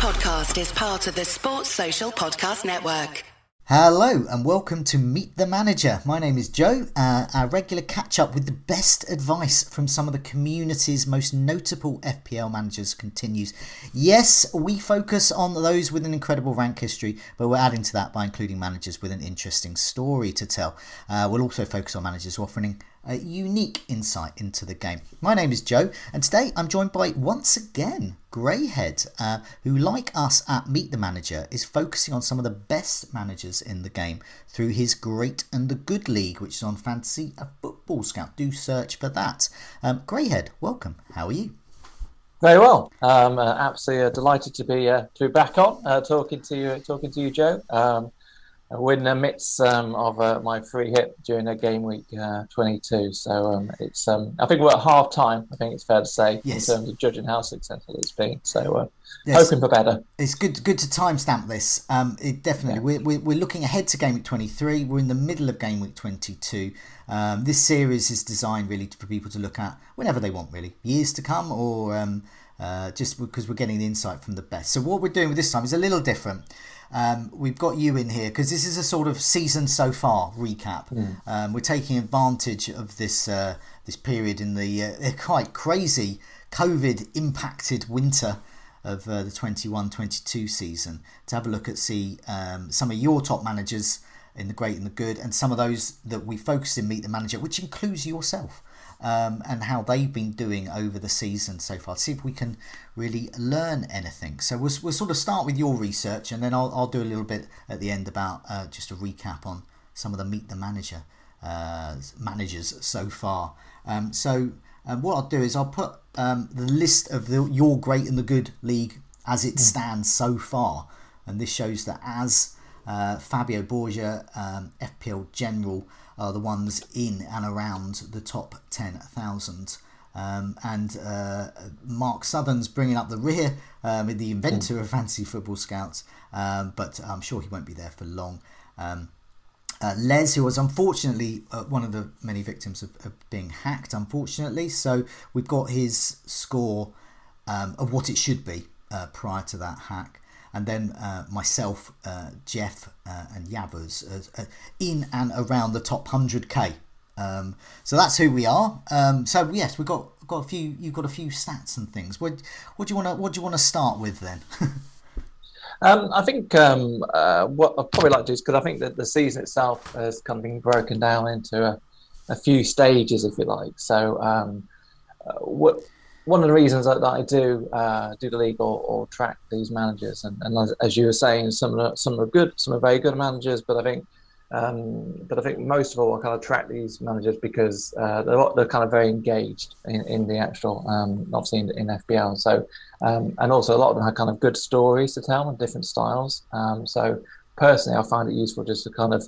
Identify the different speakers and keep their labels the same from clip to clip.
Speaker 1: podcast is part of the Sports Social Podcast Network.
Speaker 2: Hello and welcome to Meet the Manager. My name is Joe. Uh, our regular catch up with the best advice from some of the community's most notable FPL managers continues. Yes, we focus on those with an incredible rank history, but we're adding to that by including managers with an interesting story to tell. Uh, we'll also focus on managers offering a unique insight into the game. My name is Joe, and today I'm joined by once again Greyhead, uh, who, like us at Meet the Manager, is focusing on some of the best managers in the game through his Great and the Good League, which is on Fantasy Football Scout. Do search for that. Um, Greyhead, welcome. How are you?
Speaker 3: Very well. Um, uh, absolutely uh, delighted to be uh, to be back on uh, talking to you, talking to you, Joe. Um, we're in the midst um, of uh, my free hit during a game week uh, 22. So um, it's um, I think we're at half time. I think it's fair to say yes. in terms of judging how successful it's been. So uh, yes. hoping for better.
Speaker 2: It's good good to timestamp this. Um, it definitely yeah. we're, we're, we're looking ahead to game week 23. We're in the middle of game week 22. Um, this series is designed really for people to look at whenever they want, really years to come or. Um, uh, just because we're getting the insight from the best. So what we're doing with this time is a little different. Um, we've got you in here because this is a sort of season so far recap. Mm. Um, we're taking advantage of this uh, this period in the uh, quite crazy COVID impacted winter of uh, the 21-22 season to have a look at see um, some of your top managers in the great and the good and some of those that we focus in meet the manager which includes yourself um, and how they've been doing over the season so far. See if we can really learn anything. So we'll, we'll sort of start with your research, and then I'll, I'll do a little bit at the end about uh, just a recap on some of the meet the manager uh, managers so far. Um, so um, what I'll do is I'll put um, the list of the, your great and the good league as it hmm. stands so far, and this shows that as uh, Fabio Borges, um, FPL General, are the ones in and around the top 10,000. Um, and uh, Mark Sutherns bringing up the rear, um, the inventor of Fantasy Football Scouts, um, but I'm sure he won't be there for long. Um, uh, Les, who was unfortunately uh, one of the many victims of, of, being hacked, unfortunately, so we've got his score um, of what it should be uh, prior to that hack and then uh, myself, uh, Jeff, uh, and Yavuz uh, in and around the top 100k. Um, so that's who we are. Um, so yes, we've got got a few. You've got a few stats and things. What what do you want to what do you want to start with then?
Speaker 3: um, I think um, uh, what I'd probably like to do is because I think that the season itself has kind of been broken down into a, a few stages, if you like. So um, uh, what one of the reasons that, that I do uh, do the league or, or, track these managers, and, and as, as, you were saying, some are, some are good, some are very good managers, but I think um, but I think most of all, I kind of track these managers because uh, they're, they're kind of very engaged in, in the actual, um, obviously in, in FPL. So, um, and also a lot of them have kind of good stories to tell and different styles. Um, so, personally, I find it useful just to kind of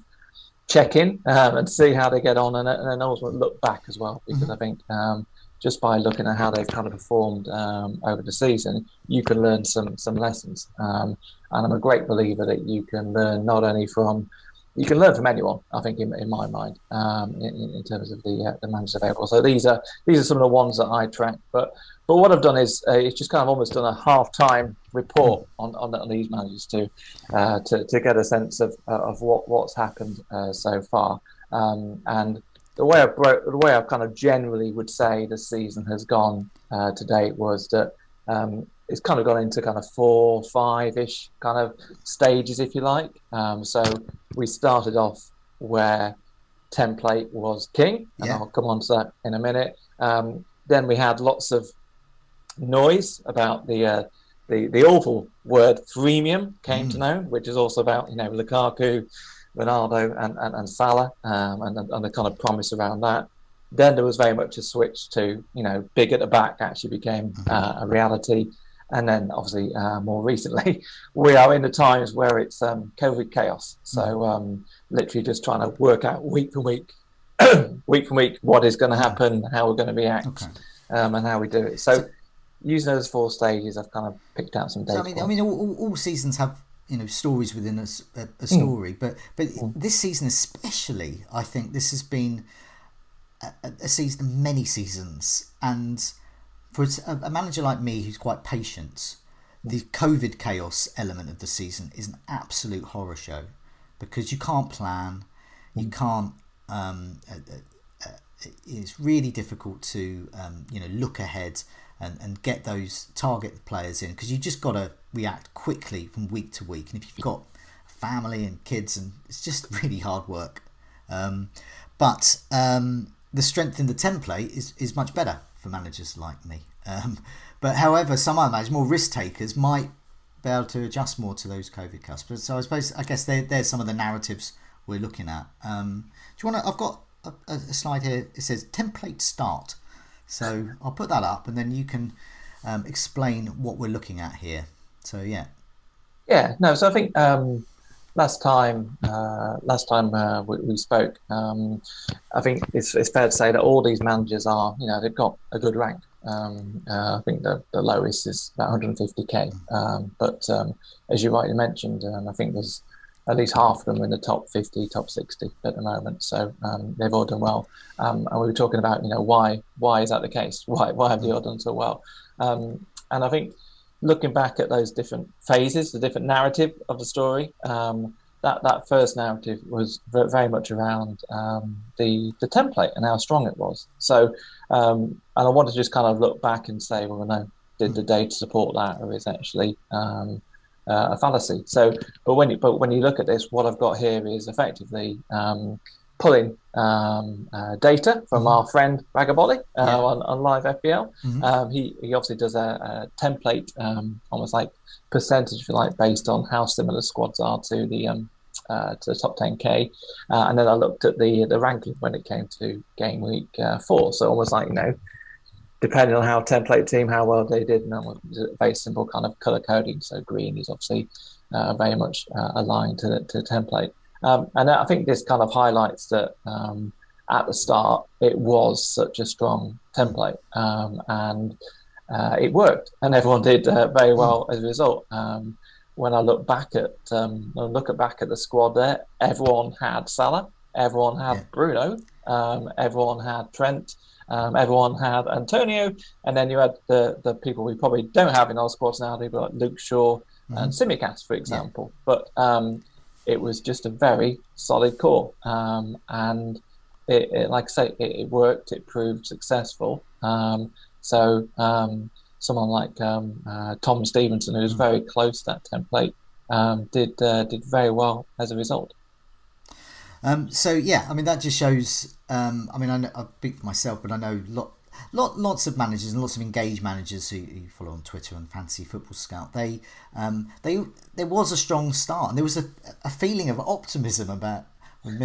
Speaker 3: check in um, and see how they get on, and, and then also look back as well because mm-hmm. I think um, just by looking at how they've kind of performed um, over the season, you can learn some some lessons. Um, and I'm a great believer that you can learn not only from you can learn from anyone. I think, in, in my mind, um, in, in, terms of the uh, the managers available. So these are these are some of the ones that I track. But but what I've done is uh, it's just kind of almost done a half time report on, on, on these managers to, uh, to to get a sense of uh, of what what's happened uh, so far. Um, and the way I broke, the way I kind of generally would say the season has gone uh, to date was that um, it's kind of gone into kind of four, five-ish kind of stages, if you like. Um, so we started off where template was king, and yeah. I'll come on to that in a minute. Um, then we had lots of noise about the uh, the the awful word freemium came mm. to know, which is also about you know Lukaku Ronaldo and, and, and Salah um, and, and the kind of promise around that. Then there was very much a switch to, you know, big at the back actually became mm-hmm. uh, a reality. And then obviously uh, more recently, we are in the times where it's um, COVID chaos. So mm-hmm. um, literally just trying to work out week from week, week from week, what is going to happen, how we're going to react, okay. um, and how we do it. So, so, using those four stages, I've kind of picked out some data.
Speaker 2: So, I mean, I mean, all, all seasons have you know stories within a, a, a hmm. story. Mm. But but mm. this season especially, I think this has been a, a season of many seasons, and for a, a, manager like me who's quite patient, the COVID chaos element of the season is an absolute horror show because you can't plan, you mm. can't. Um, uh, uh, uh, it's really difficult to um, you know look ahead and, and get those target players in because you just got to react quickly from week to week. And if you've got family and kids, and it's just really hard work. Um, but um, the strength in the template is, is much better for managers like me. Um, but however, some other managers, more risk takers, might be able to adjust more to those COVID customers. So I suppose I guess there's some of the narratives we're looking at. Um, do you want to? I've got a, a, slide here. It says template start. So I'll put that up, and then you can um, explain what we're looking at here. So yeah.
Speaker 3: Yeah. No. So I think um, last time uh, last time uh, we, we, spoke, um, I think it's, it's fair to say that all these managers are you know they've got a good rank. Um, uh, I think the, the lowest is about 150k. Um, but um, as you rightly mentioned, um, I think there's at least half of them in the top 50, top 60 at the moment. So um, they've all done well. Um, and we were talking about, you know, why why is that the case? Why why have they all done so well? and I think looking back at those different phases, the different narrative of the story, that that first narrative was very much around um, the the template and how strong it was. So, um, and I want to just kind of look back and say, well, no, did the data support that, or is actually um, uh, a fallacy? So, but when you but when you look at this, what I've got here is effectively um, pulling um, uh, data from mm-hmm. our friend Ragabolly uh, yeah. on, on live FPL. Mm-hmm. Um, he, he obviously does a, a template, um, almost like percentage, if you like, based on how similar squads are to the um, uh, to the top 10k. Uh, and then I looked at the the ranking when it came to game week uh, four. So almost like you know, depending on how template team how well they did, and then very simple kind of color coding. So green is obviously uh, very much aligned to the, to the template. Um, and I think this kind of highlights that um, at the start it was such a strong template um, and uh, it worked and everyone did uh, very well as a result. Um, when I look back at um, look at back at the squad there, everyone had Salah, everyone had. Bruno, um, everyone had Trent. Everyone had Antonio, and then you had the, the people we probably don't have in our squads now, people like Luke Shaw mm-hmm. and Tsimikas, for example. Yeah. But it was just a very solid core. Um, and it, it, like I say, it, it, worked, it proved successful. Um, so um, someone like um, uh, Tom Stevenson, who's very close to that template, um, did uh, did very well as a result.
Speaker 2: Um, so yeah, I mean that just shows. I mean, I, know, I speak for myself, but I know lot lot, lots of managers and lots of engaged managers who, you follow on Twitter and Fantasy Football Scout. They, um, they, there was a strong start, and there was a, a feeling of optimism about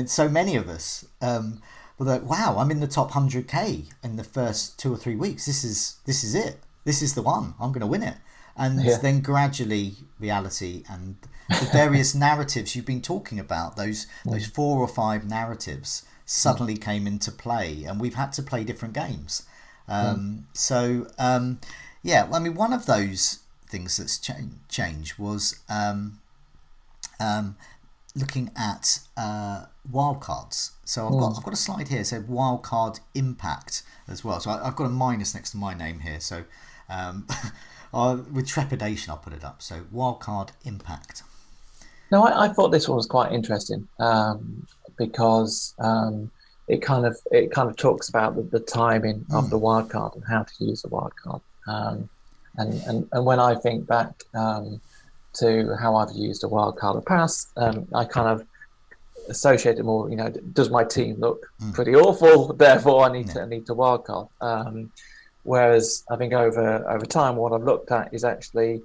Speaker 2: so many of us. Um, were like, wow, I'm in the top hundred k in the first two or three weeks. This is this is it. This is the one. I'm going to win it. And yeah. then gradually, reality and the various narratives you've been talking about those those four or five narratives suddenly came into play, and we've had to play different games. Um, mm. So um, yeah, I mean, one of those things that's cha- changed was um, um looking at uh, wildcards. So I've got hmm. I've got a slide here. So wildcard impact as well. So I, have got a minus next to my name here. So um, with trepidation, I'll put it up. So wildcard impact.
Speaker 3: No, I, I, thought this one was quite interesting um, because um, it kind of it kind of talks about the, the timing mm. of hmm. the wildcard and how to use the wildcard. Um, and, and and when I think back um, to how I've used a wildcard in the past, um, I kind of associate it more. You know, does my team look mm. pretty awful? Therefore, I need yeah. to I need to wildcard. Um, whereas I think over over time, what I've looked at is actually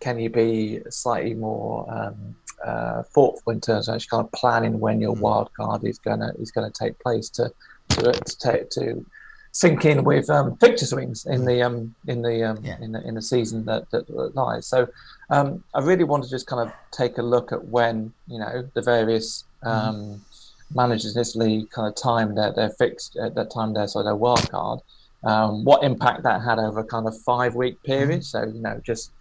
Speaker 3: can you be slightly more um, uh, thoughtful in terms of actually kind of planning when your mm. wild card is gonna is gonna take place to to to, take, to sync in with um, fixture swings in the um, in the um, yeah. in the in the season that, that, that lies. So um, I really want to just kind of take a look at when you know the various mm. managers in this league kind of time their their fixed at that time their so their wild card. Um, what impact that had over a kind of five week period. Mm. So you know just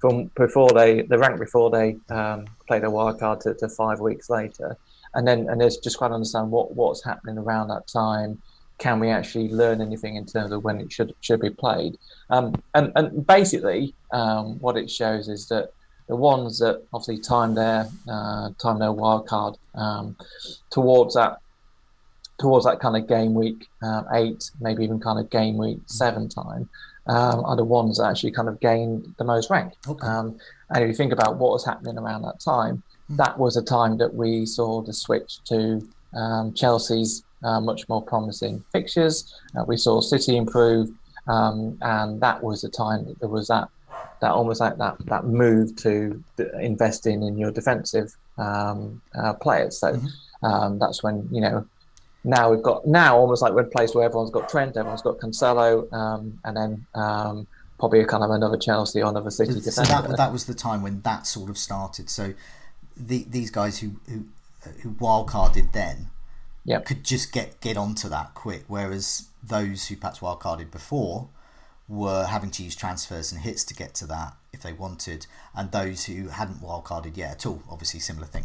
Speaker 3: from before they the rank before they um, play their wild card to, to, five weeks later, and then and there's just to understand what what's happening around that time. can we actually learn anything in terms of when it should should be played? Um, and and basically, um, what it shows is that the ones that obviously time their uh, time their wild card um, towards that towards that kind of game week uh, eight, maybe even kind of game week seven time, um, are the ones that actually kind of gained the most rank. Okay. Um, and if you think about what was happening around that time, mm. that was a time that we saw the switch to um, Chelsea's uh, much more promising fixtures. Uh, we saw City improve, um, and that was the time that there was that that almost like that that move to investing in your defensive um, uh, players. So mm-hmm. um, that's when you know now we've got now almost like we're in a place where everyone's got Trent, everyone's got Cancelo, um, and then um, probably kind of another Chelsea or another City so.
Speaker 2: That, that was the time when that sort of started. So the, these guys who who who wildcarded then
Speaker 3: yep.
Speaker 2: could just get get onto that quick. Whereas those who perhaps wildcarded before were having to use transfers and hits to get to that if they wanted, and those who hadn't wildcarded yet at all, obviously similar thing.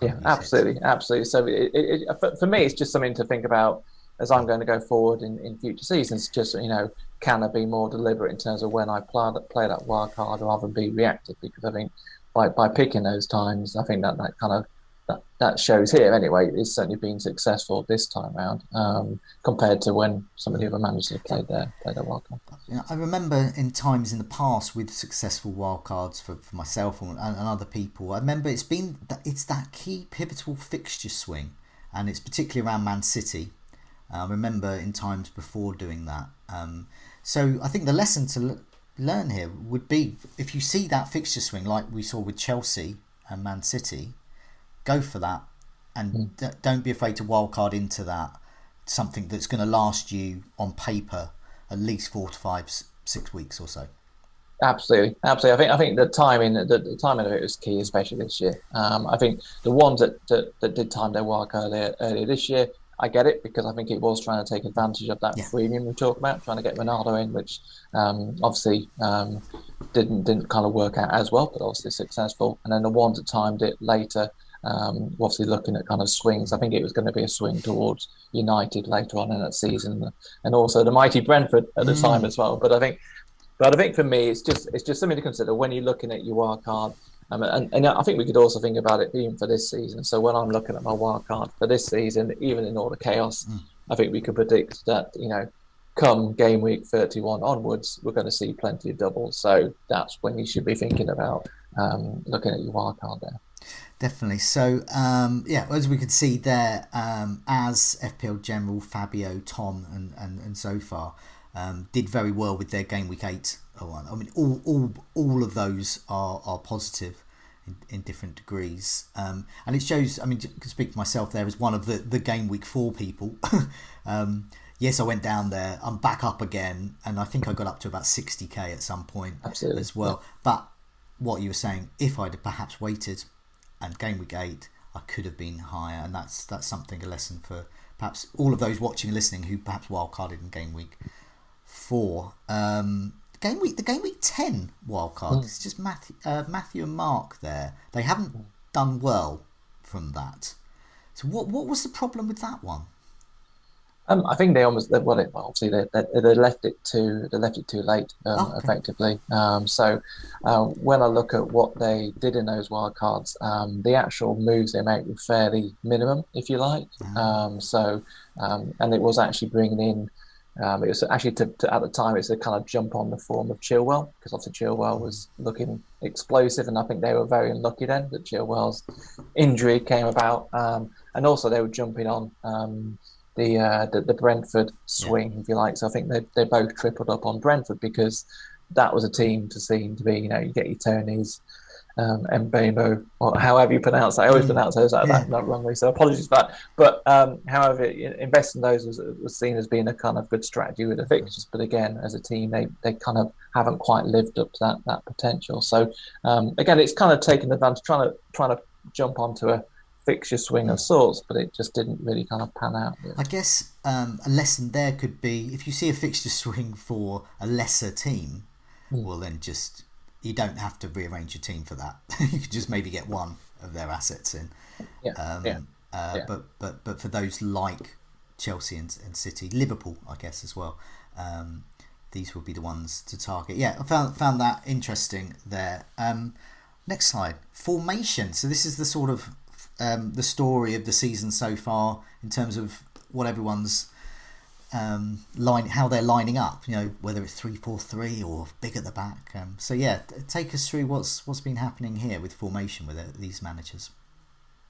Speaker 3: Yeah, absolutely, absolutely. So it, it, it, for, for me, it's just something to think about as I'm going to go forward in, in future seasons. Just you know, can I be more deliberate in terms of when I play that play that wild card rather than be reactive? Because I think by by picking those times, I think that that kind of that, that shows here anyway It's certainly been successful this time around um, compared to when some of the other managers played their played their wildcard.
Speaker 2: Yeah, I remember in times in the past with successful wildcards for, for myself and, and other people. I remember it's been that it's that key pivotal fixture swing, and it's particularly around Man City. Uh, I remember in times before doing that. Um, so I think the lesson to l- learn here would be if you see that fixture swing like we saw with Chelsea and Man City go for that and mm. d- don't be afraid to wildcard into that something that's going to last you on paper at least four to five six weeks or so
Speaker 3: absolutely absolutely i think i think the timing the, the timing of it was key especially this year um, i think the ones that, that, that did time their wildcard earlier, earlier this year I get it because I think it was trying to take advantage of that yeah. freemium we talk about, trying to get Ronaldo in, which um, obviously um, didn't didn't kind of work out as well, but obviously successful. And then the ones that timed it later um, obviously, looking at kind of swings, I think it was going to be a swing towards United later on in that season, and also the mighty Brentford at the mm. time as well. But I think, but I think for me, it's just it's just something to consider when you're looking at your wild card. Um, and, and I think we could also think about it being for this season. So when I'm looking at my wild card for this season, even in all the chaos, mm. I think we could predict that you know come game week 31 onwards, we're going to see plenty of doubles. So that's when you should be thinking about um, looking at your wild card there.
Speaker 2: Definitely. So, um, yeah, as we can see there, um, as FPL General, Fabio, Tom, and, and, and so far um, did very well with their game week eight. Oh, I mean, all, all, all of those are, are positive in, in different degrees. Um, and it shows, I mean, to speak for myself there as one of the, the game week four people. um, yes, I went down there. I'm back up again. And I think I got up to about 60k at some point
Speaker 3: Absolutely.
Speaker 2: as well. Yeah. But what you were saying, if I'd perhaps waited and game week eight, I could have been higher, and that's that's something a lesson for perhaps all of those watching and listening who perhaps wildcarded in game week four. Um, game week the game week ten wildcard. Mm. It's just Matthew, uh, Matthew and Mark there. They haven't done well from that. So what what was the problem with that one?
Speaker 3: Um, I think they almost well, they, well obviously they, they, they, left it too they left it too late um, okay. effectively. Um, so uh, when I look at what they did in those wildcards, um, the actual moves they made were fairly minimum, if you like. Mm. so um, and it was actually bringing in. Um, it was actually to, to, at the time it's a kind of jump on the form of Chilwell because obviously Chilwell was looking explosive and I think they were very unlucky then that Chilwell's injury came about and also they were jumping on the uh, the, the, Brentford swing, yeah. if you like. So I think they they both tripled up on Brentford because that was a team to seem to be. You know, you get your Toneys, um, Mbeumo, or however you pronounce that. I always mm. pronounce those like yeah. that, that wrongly, so apologies for that. But um, however, investing those was, was seen as being a kind of good strategy with the fixtures. But again, as a team, they, they kind of haven't quite lived up to that that potential. So um, again, it's kind of taking advantage, trying to trying to jump onto a fixture swing of sorts, but it just didn't really kind of pan out. Really.
Speaker 2: I guess um, a lesson there could be if you see a fixture swing for a lesser team, mm. well then just you don't have to rearrange your team for that. you could just maybe get one of their assets in.
Speaker 3: Yeah. Um, yeah. Uh,
Speaker 2: yeah. But but but for those like Chelsea and, and, City, Liverpool, I guess as well. Um, these will be the ones to target. Yeah, I found found that interesting there. Um, next slide, formation. So this is the sort of um, the story of the season so far in terms of what everyone's um, line, how they're lining up. You know, whether it's three four three or big at the back. Um, so yeah, take us through what's what's been happening here with formation with it, these managers.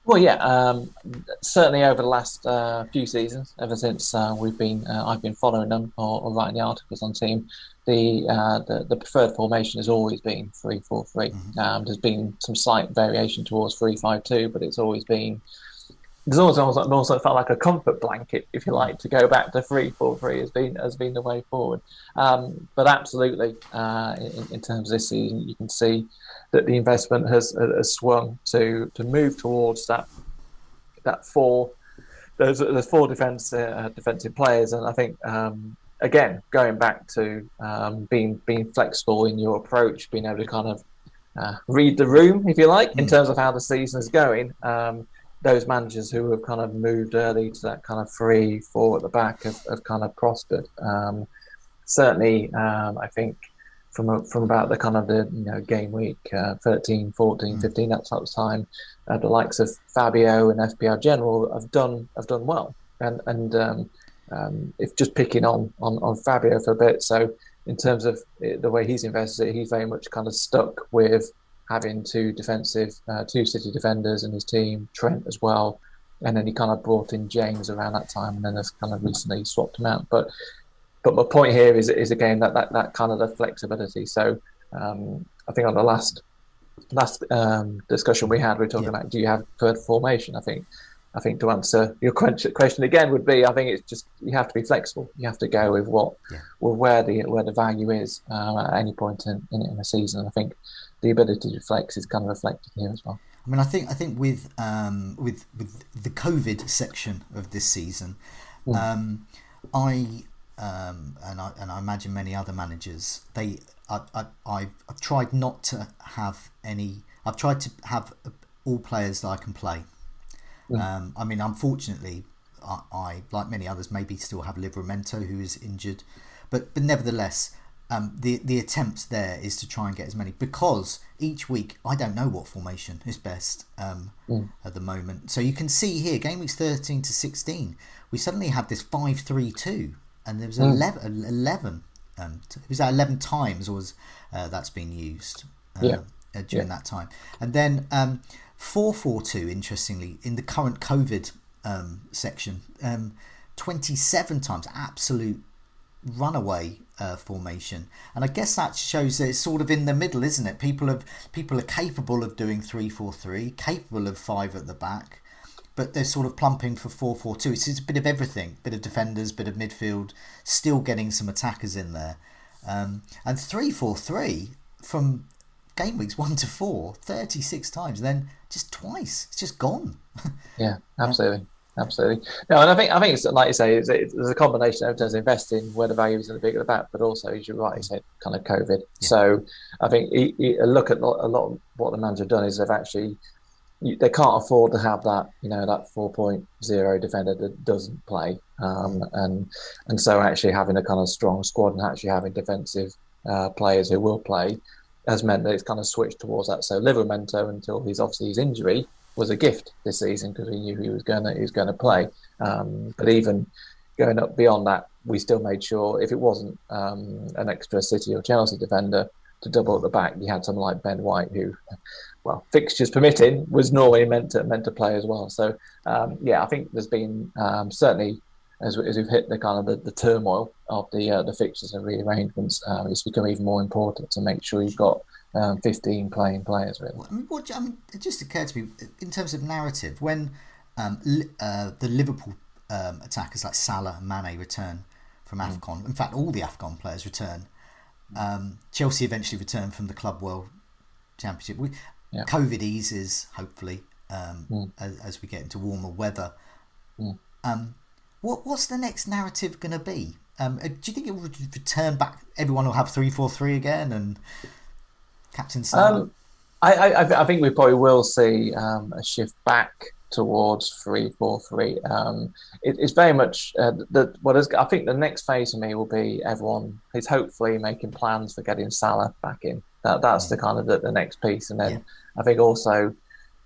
Speaker 3: Well, yeah, um, certainly over the last uh, few seasons, ever since uh, we've been, uh, I've been following them or, or, writing the articles on team. The, uh, the, the preferred formation has always been three four three. Mm-hmm. Um, there's been some slight variation towards three five two, but it's always been. There's always also, also felt like a comfort blanket, if you like, to go back to three four three has been has been the way forward. Um, but absolutely, uh, in, in terms of this season, you can see that the investment has, has swung to to move towards that that four there's there's four defense uh, defensive players, and I think um, again going back to um, being being flexible in your approach, being able to kind of uh, read the room, if you like, mm. in terms of how the season is going. Um, those managers who have kind of moved early to that kind of three, four at the back have, have kind of prospered. Um, certainly, um, I think from a, from about the kind of the you know game week uh, 13 14 mm. 15 that sort of time uh, the likes of Fabio and FPL General have done have done well and and um, um, if just picking on, on on Fabio for a bit so in terms of the way he's invested he's very much kind of stuck with having two defensive uh, two city defenders in his team Trent as well and then he kind of brought in James around that time and then has kind of recently swapped him out but but my point here is is again that that, that kind of the flexibility. So um, I think on the last last um, discussion we had, we are talking yeah. about do you have preferred formation? I think I think to answer your question again would be I think it's just you have to be flexible. You have to go with what yeah. with where the where the value is uh, at any point in, in, in a season. And I think the ability to flex is kind of reflected here as well.
Speaker 2: I mean, I think I think with um, with with the COVID section of this season, mm. um, I um, and I and I imagine many other managers. They I, I I've, I've tried not to have any. I've tried to have all players that I can play. Mm. Um, I mean, unfortunately, I, I, like many others maybe still have Livramento who is injured, but but nevertheless. Um, the the attempt there is to try and get as many because each week I don't know what formation is best um, mm. at the moment. So you can see here, game weeks thirteen to sixteen, we suddenly have this five three two and there was mm. 11, 11 um, was that 11 times was uh, that's been used um, yeah. uh, during yeah. that time and then um, 442 interestingly in the current covid um, section um, 27 times absolute runaway uh, formation and i guess that shows that it's sort of in the middle isn't it people have people are capable of doing 343 capable of five at the back but they're sort of plumping for 4 4 2. It's, it's a bit of everything bit of defenders, bit of midfield, still getting some attackers in there. Um, and 3 4 3 from game weeks 1 to 4, 36 times, then just twice. It's just gone.
Speaker 3: yeah, absolutely. Absolutely. No, and I think I think it's like you say, it's, it's, there's a combination of terms of investing where the value is in the big at the back, but also, as you rightly said, kind of COVID. Yeah. So I think he, he, a look at a lot of what the manager have done is they've actually you, they can't afford to have that, you know, that 4.0 defender that doesn't play. Um, and and so actually having a kind of strong squad and actually having defensive uh, players who will play has meant that it's kind of switched towards that. So Livramento, until his obviously his injury, was a gift this season because we knew he was going to he was going to play. Um, but even going up beyond that, we still made sure if it wasn't um, an extra City or Chelsea defender to double at the back, you had someone like Ben White who well, fixtures permitting, was normally meant to meant to play as well. So um, yeah, I think there's been um, certainly as, as, we've hit the kind of the, the turmoil of the uh, the fixtures and rearrangements, um, it's become even more important to make sure you've got um, 15 playing players. Really,
Speaker 2: I mean, what, I mean, it just occurred to me in terms of narrative when um, uh, the Liverpool um, attackers like Salah and Mane return from mm. Afcon. In fact, all the Afcon players return. Chelsea eventually returned from the Club World Championship. We, yeah. COVID eases, hopefully, um, mm. as, as, we get into warmer weather. Mm. What what's the next narrative going to be? Um, uh, do you think it will return back? Everyone will have three four three again, and Captain Sam.
Speaker 3: Um, I, I, I think we probably will see um, a shift back towards three four three. Um, it, it's very much uh, the what is. I think the next phase for me will be everyone is hopefully making plans for getting Salah back in. That that's the kind of the, the next piece, and then yeah. I think also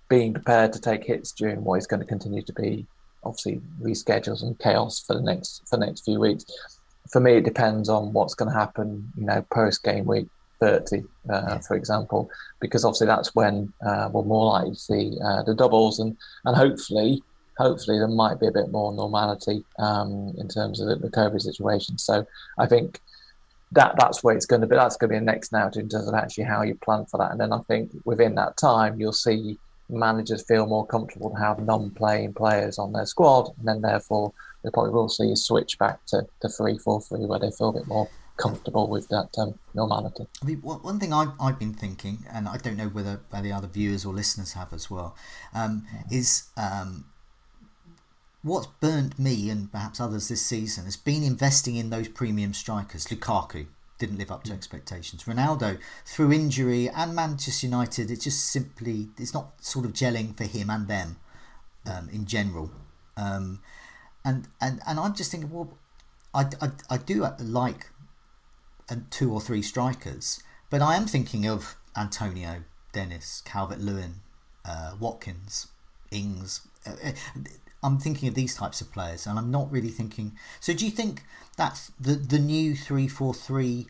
Speaker 3: being prepared to take hits during what is going to continue to be obviously reschedules and chaos for the next for the next few weeks. For me, it depends on what's going to happen. You know, post game week 30, uh, yeah. for example, because obviously that's when uh, we're more likely to see uh, the doubles, and and hopefully, hopefully there might be a bit more normality um, in terms of the, the COVID situation. So I think that that's where it's going to be. That's going to be the next now in terms of actually how you plan for that, and then I think within that time you'll see managers feel more comfortable to have non-playing players on their squad, and then therefore we probably will see a switch back to, to three four three where they feel a bit more comfortable with that um, normality.
Speaker 2: I mean, one thing I've, I've been thinking, and I don't know whether the other viewers or listeners have as well, um, is um, what's burnt me and perhaps others this season has been investing in those premium strikers. Lukaku didn't live up to expectations. Ronaldo, through injury and Manchester United, it just simply it's not sort of gelling for him and them um, in general. Um, and, and and I'm just thinking, well, I, I, I do like two or three strikers. But I am thinking of Antonio, Dennis, Calvert Lewin, uh, Watkins, Ings. Uh, uh, I'm thinking of these types of players, and I'm not really thinking. So, do you think that the the new three four three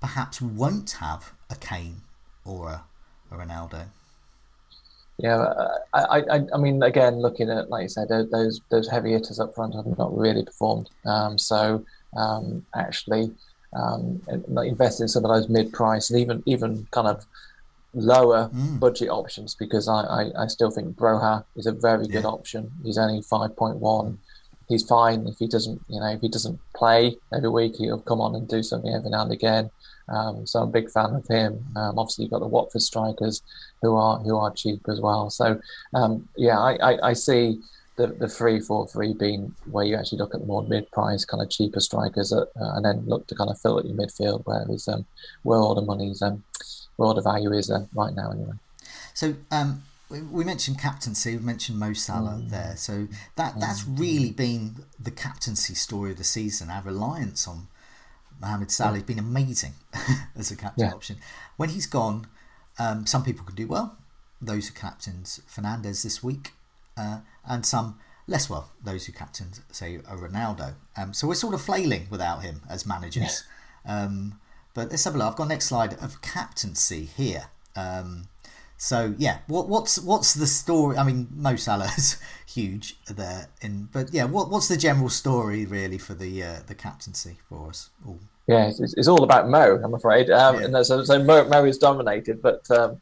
Speaker 2: perhaps won't have a Kane or a, a Ronaldo?
Speaker 3: Yeah, I, I, I mean, again, looking at like you said, those those heavy hitters up front have not really performed. Um, so um, actually, um, invest in some of those mid-price and even even kind of lower mm. budget options because I, I, I, still think Broja is a very yeah. good option. He's only five point one. He's fine if he doesn't you know if he doesn't play every week he'll come on and do something every now and again. Um, so I'm a big fan of him. Um, obviously you've got the Watford strikers who are who are cheap as well. So um, yeah, I, I, I see the the three four three being where you actually look at the more mid price kind of cheaper strikers at, uh, and then look to kind of fill at your midfield whereas um, where all the money's um, where all the value is uh, right now anyway.
Speaker 2: So um, we mentioned captaincy. We mentioned Mo Salah mm. there. So that that's mm. really been the captaincy story of the season. Our reliance on Mohamed Salah has been amazing as a captain yeah. option. When he's gone, um, some people can do well. Those who captains Fernandes this week uh, and some less well, those who captained, say, a Ronaldo. Um, so we're sort of flailing without him as managers. Yeah. Um, but let's have a look. I've got next slide of captaincy here. Um, so yeah, what, what's what's the story? I mean, Mo Salah is huge there, in but yeah, what, what's the general story really for the uh, the captaincy for us all?
Speaker 3: Yeah, it's, it's all about Mo, I'm afraid. Um, yeah. And so, so Mo, Mo is dominated, but um,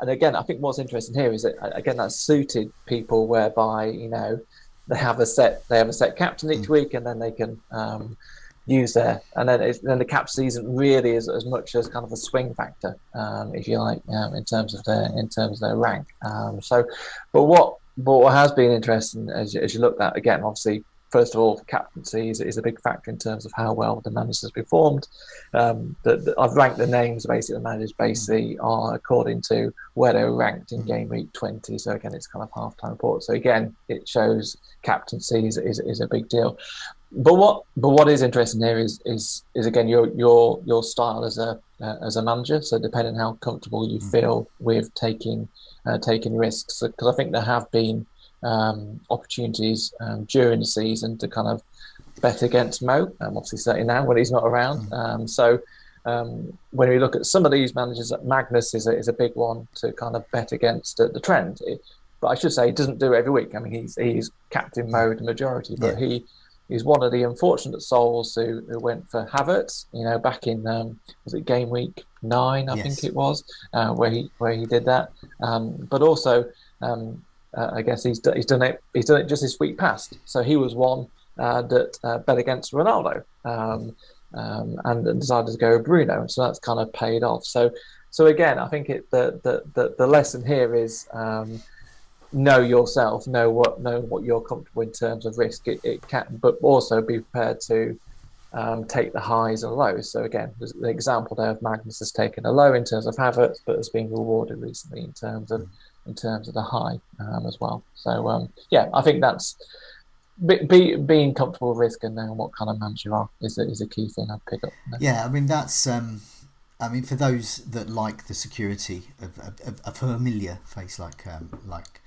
Speaker 3: and again, I think what's interesting here is that again that suited people whereby you know they have a set they have a set captain each mm. week, and then they can um, use there. and then then the cap season really is as much as kind of a swing factor, um, if you like, um, in terms of their in terms of their rank. Um, so, but what but what has been interesting as, as you look at again, obviously first of all, captaincy is, is, a big factor in terms of how well the managers performed. Um, I've ranked the names basically the managers basically are according to where they were ranked in game week 20. So again, it's kind of half time report. So again, it shows captaincy is, is, is a big deal. But what but what is interesting here is is is again your your your style as a uh, as a manager. So depending how comfortable you mm-hmm. feel with taking uh, taking risks, because I think there have been um, opportunities um, during the season to kind of bet against Mo. Um, obviously, certainly now when he's not around. Mm. Um, so um, when we look at some of these managers, Magnus is a, is a big one to kind of bet against the, the trend. It, but I should say he doesn't do it every week. I mean, he's he's captain mode majority, but yeah. he is one of the unfortunate souls who, who went for Havertz. You know, back in um, was it game week nine? I yes. think it was uh, where he where he did that. Um, but also, um, uh, I guess he's he's done it he's done it just this week past. So he was one uh, that uh, bet against Ronaldo um, um, and decided to go with Bruno. So that's kind of paid off. So so again, I think it the the the, the lesson here is. Know yourself, know what know what you're comfortable in terms of risk. It, it can, but also be prepared to um, take the highs and lows. So again, the example there of Magnus has taken a low in terms of Havertz, but has been rewarded recently in terms of in terms of the high um, as well. So um, yeah, I think that's be, be, being comfortable with risk and knowing what kind of manager you are is a, is a key thing I'd pick up.
Speaker 2: Yeah, I mean that's. Um, I mean, for those that like the security of, of, a familiar face like um, like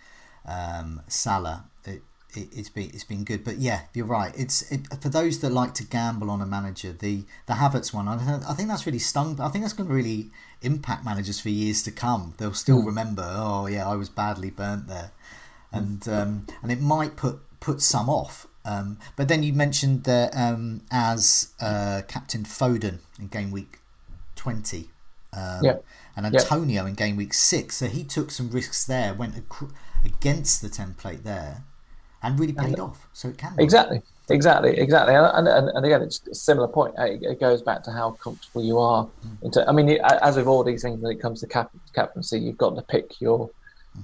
Speaker 2: um, Salah, it, it, has been it's been good. But yeah, you're right. It's it, for those that like to gamble on a manager. The the Havertz one, I, I think that's really stung. I think that's going to really impact managers for years to come. They'll still mm. remember. Oh yeah, I was badly burnt there, and um, and it might put put some off. Um, but then you mentioned that um, as uh, Captain Foden in game week 20. Um,
Speaker 3: yep.
Speaker 2: And Antonio yep. in game week six. So he took some risks there, went against the template there, and really paid and, off. So it can.
Speaker 3: Exactly. Exactly, exactly, and, and, and again, it's a similar point. It, it goes back to how comfortable you are. Mm. Into, I mean, as with all these things, when it comes to cap, captaincy, you've got to pick your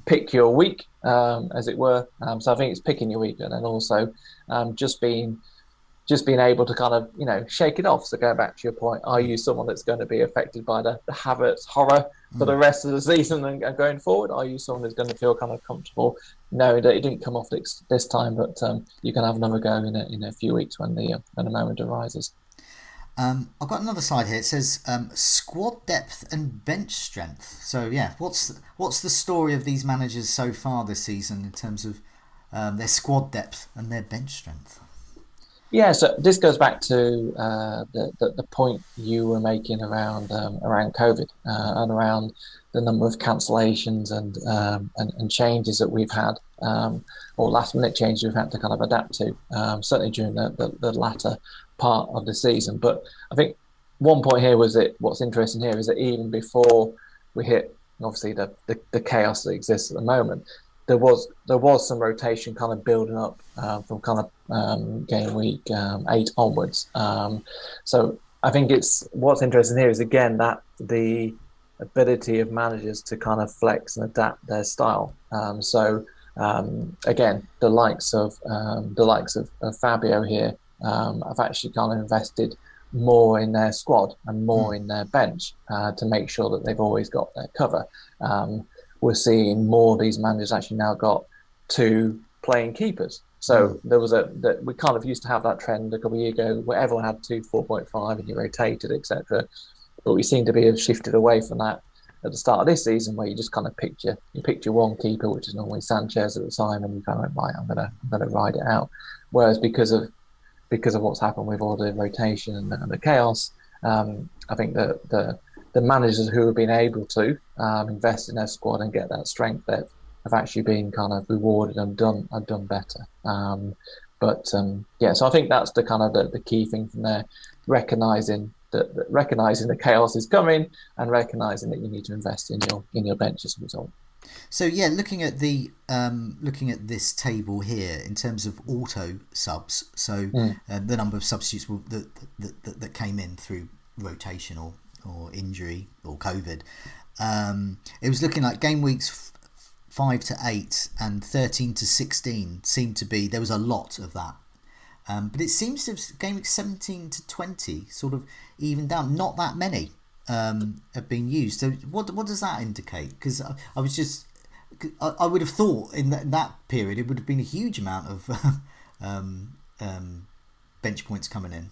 Speaker 3: pick your week, um, as it were. Um, so I think it's picking your week, and then also um, just being just being able to kind of you know shake it off. So going back to your point, are you someone that's going to be affected by the, the Havertz horror for the mm. rest of the season and, and, going forward? Are you someone who's going to feel kind of comfortable knowing that it didn't come off this, this time, but um, you can have another go in a, in a few weeks when the uh, when the moment arises?
Speaker 2: Um, I've got another slide here. It says um, squad depth and bench strength. So yeah, what's what's the story of these managers so far this season in terms of um, their squad depth and their bench strength?
Speaker 3: Yeah, so this goes back to uh, the, the, the point you were making around um, around COVID uh, and around the number of cancellations and um, and, and, changes that we've had, um, or last minute changes we've had to kind of adapt to, um, certainly during the, the, the, latter part of the season. But I think one point here was that what's interesting here is that even before we hit obviously the, the, the chaos that exists at the moment, there was there was some rotation kind of building up uh, from kind of um, game week um, eight onwards. Um, so I think it's what's interesting here is again that the ability of managers to kind of flex and adapt their style. Um, so um, again, the likes of um, the likes of, of Fabio here have actually kind of invested more in their squad and more mm. in their bench uh, to make sure that they've always got their cover. Um, we're seeing more of these managers actually now got two playing keepers. So mm. there was a that we kind of used to have that trend a couple of years ago where everyone had two 4.5 and you rotated, etc. But we seem to be have shifted away from that at the start of this season, where you just kind of picked your you picked your one keeper, which is normally Sanchez at the time, and you kind of went right, I'm gonna I'm gonna ride it out. Whereas because of because of what's happened with all the rotation and the, and the chaos, um, I think that the the managers who have been able to um, invest in their squad and get that strength that have actually been kind of rewarded and done and done better. Um, but um, yeah, so I think that's the kind of the, the key thing from there, recognizing that, that, recognizing the chaos is coming and recognizing that you need to invest in your in your bench as a result.
Speaker 2: So yeah, looking at the um, looking at this table here in terms of auto subs, so mm. uh, the number of substitutes that, that, that, that came in through rotation or or injury or COVID. Um, it was looking like game weeks f- five to eight and thirteen to sixteen seemed to be there was a lot of that. Um, but it seems to have game seventeen to twenty sort of even down. Not that many um, have been used. So what what does that indicate? Because I, I, was just I, I, would have thought in that, that, period it would have been a huge amount of um, um, bench points coming in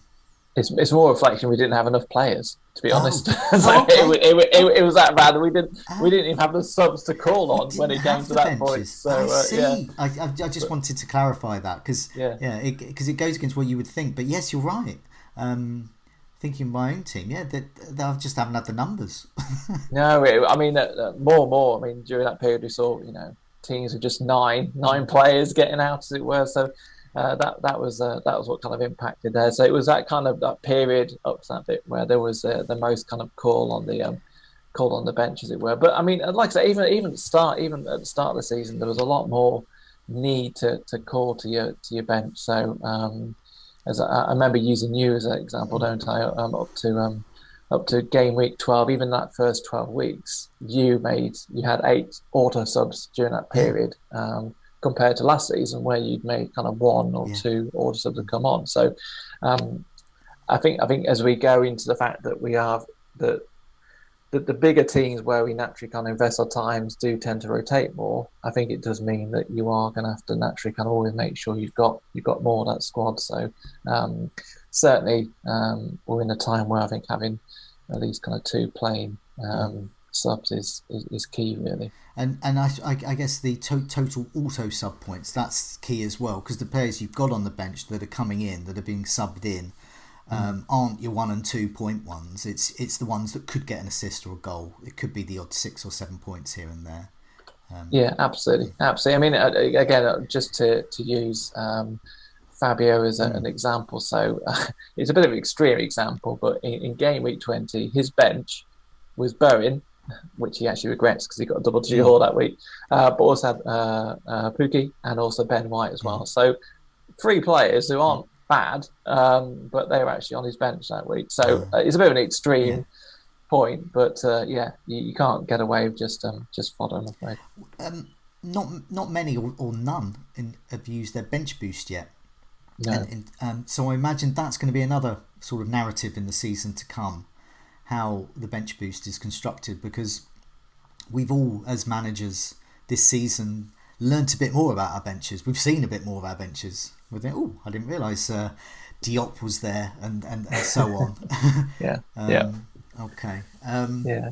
Speaker 3: it's, it's more a reflection we didn't have enough players to be oh. honest. So oh, okay. it, it, it, it, was that bad we didn't we didn't even have the subs to call on when it came to that benches. point. so I,
Speaker 2: uh,
Speaker 3: yeah.
Speaker 2: I, I, I just but, wanted to clarify that because yeah. yeah because it, goes against what you would think. But yes you're right. Um, thinking my own team yeah that they, I just haven't had the numbers.
Speaker 3: No I mean uh, uh, more and more. I mean during that period we saw you know teams with just nine nine players getting out as it were. So uh, that that was uh, that was what kind of impacted there. So it was that kind of that period up to that bit where there was uh, the most kind of call on the um, call on the bench, as it were. But I mean, like I say, even even start even at the start of the season, there was a lot more need to, to call to your to your bench. So um, as I, I, remember using you as an example, don't I? Um, up to um, up to game week twelve, even that first twelve weeks, you made you had eight auto subs during that period. Um, compared to last season where you'd made kind of one or yeah. two orders of them come on. So um, I think I think as we go into the fact that we have that the, the bigger teams where we naturally kind of invest our times do tend to rotate more. I think it does mean that you are going to have to naturally kind of always make sure you've got you've got more of that squad. So um, certainly um, we're in a time where I think having at least kind of two playing um, subs is, is, is key really.
Speaker 2: And and I, I, I guess the to- total auto sub points that's key as well because the players you've got on the bench that are coming in that are being subbed in um, aren't your one and two point ones. It's it's the ones that could get an assist or a goal. It could be the odd six or seven points here and there.
Speaker 3: Um, yeah, absolutely, absolutely. I mean, again, uh, just to to use um, Fabio as a, mm. an example. So uh, it's a bit of an extreme example, but in, in game week twenty, his bench was Bowen, which he actually regrets because he got a double digit haul that week, uh, but also had uh, uh, Pukki and also Ben White as well. Mm. So three players who aren't bad, um, but they were actually on his bench that week. So uh, it's a bit of an extreme yeah. point, but uh, yeah, you, you, can't get away with just um, just fodder, I'm afraid.
Speaker 2: Um, not not many or, or none in, have used their bench boost yet. No. And, and um, so I imagine that's going to be another sort of narrative in the season to come, how the bench boost is constructed, because we've all, as managers this season, learnt a bit more about our benches. We've seen a bit more of our benches with it. Oh, I didn't realise uh, Diop was there, and and, and so on.
Speaker 3: yeah. um, yeah.
Speaker 2: Okay. Um,
Speaker 3: yeah.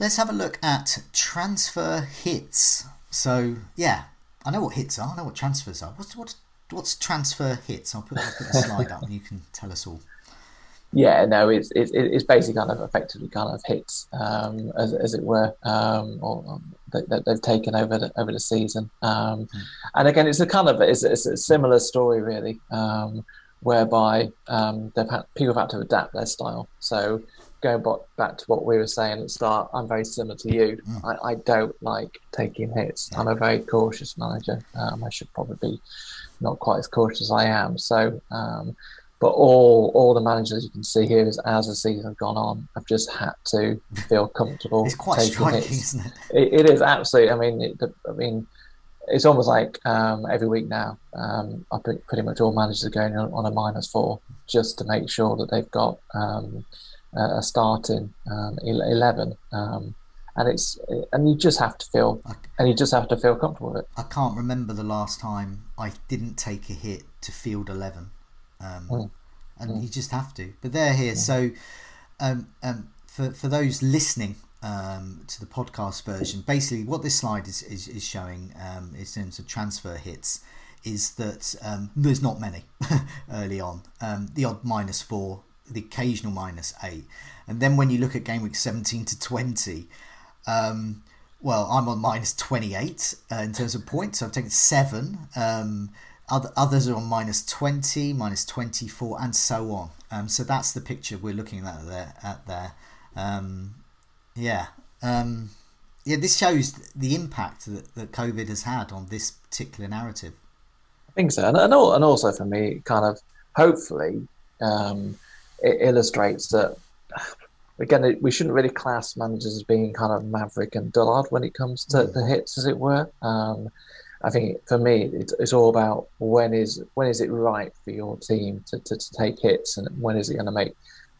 Speaker 2: Let's have a look at transfer hits. So yeah, I know what hits are. I know what transfers are. What's what's what's transfer hits? I'll put, I'll put a slide up, and you can tell us all.
Speaker 3: Yeah, no, it's it's it's basically kind of effectively kind of hits, um, as as it were, um, or um, that, they've taken over the, over the season. Um, mm. And again, it's a kind of it's, it's a similar story really, um, whereby um, they've had people have had to adapt their style. So going back to what we were saying at the start, I'm very similar to you. Mm. I, I, don't like taking hits. I'm a very cautious manager. Um, I should probably be not quite as cautious as I am. So um, but all all the managers you can see here is as the season has gone on, have just had to feel comfortable.
Speaker 2: it's quite striking, hits. isn't it?
Speaker 3: it? It is absolutely. I mean, it, I mean, it's almost like um, every week now. Um, I think pretty much all managers are going on, on, a minus four just to make sure that they've got um, a starting um, eleven. Um, and it's and you just have to feel and you just have to feel comfortable with it.
Speaker 2: I can't remember the last time I didn't take a hit to field eleven um, mm. and mm. you just have to. But they're here, mm. so um, um, for for those listening um, to the podcast version, basically what this slide is is, is showing um, in terms of transfer hits is that um, there's not many early on. Um, the odd minus four, the occasional minus eight, and then when you look at game week seventeen to twenty. Um, well, I'm on minus 28 uh, in terms of points. So I've taken seven. Um, other, others are on minus 20, minus 24, and so on. Um, so that's the picture we're looking at there. At there. Um, yeah. Um, yeah, this shows the impact that, that COVID has had on this particular narrative.
Speaker 3: I think so. And, and also for me, kind of hopefully um, it illustrates that again, we shouldn't really class managers as being kind of maverick and dullard when it comes to the hits, as it were. Um, I think for me, it's, it's all about when is when is it right for your team to, to, to take hits, and when is it going to make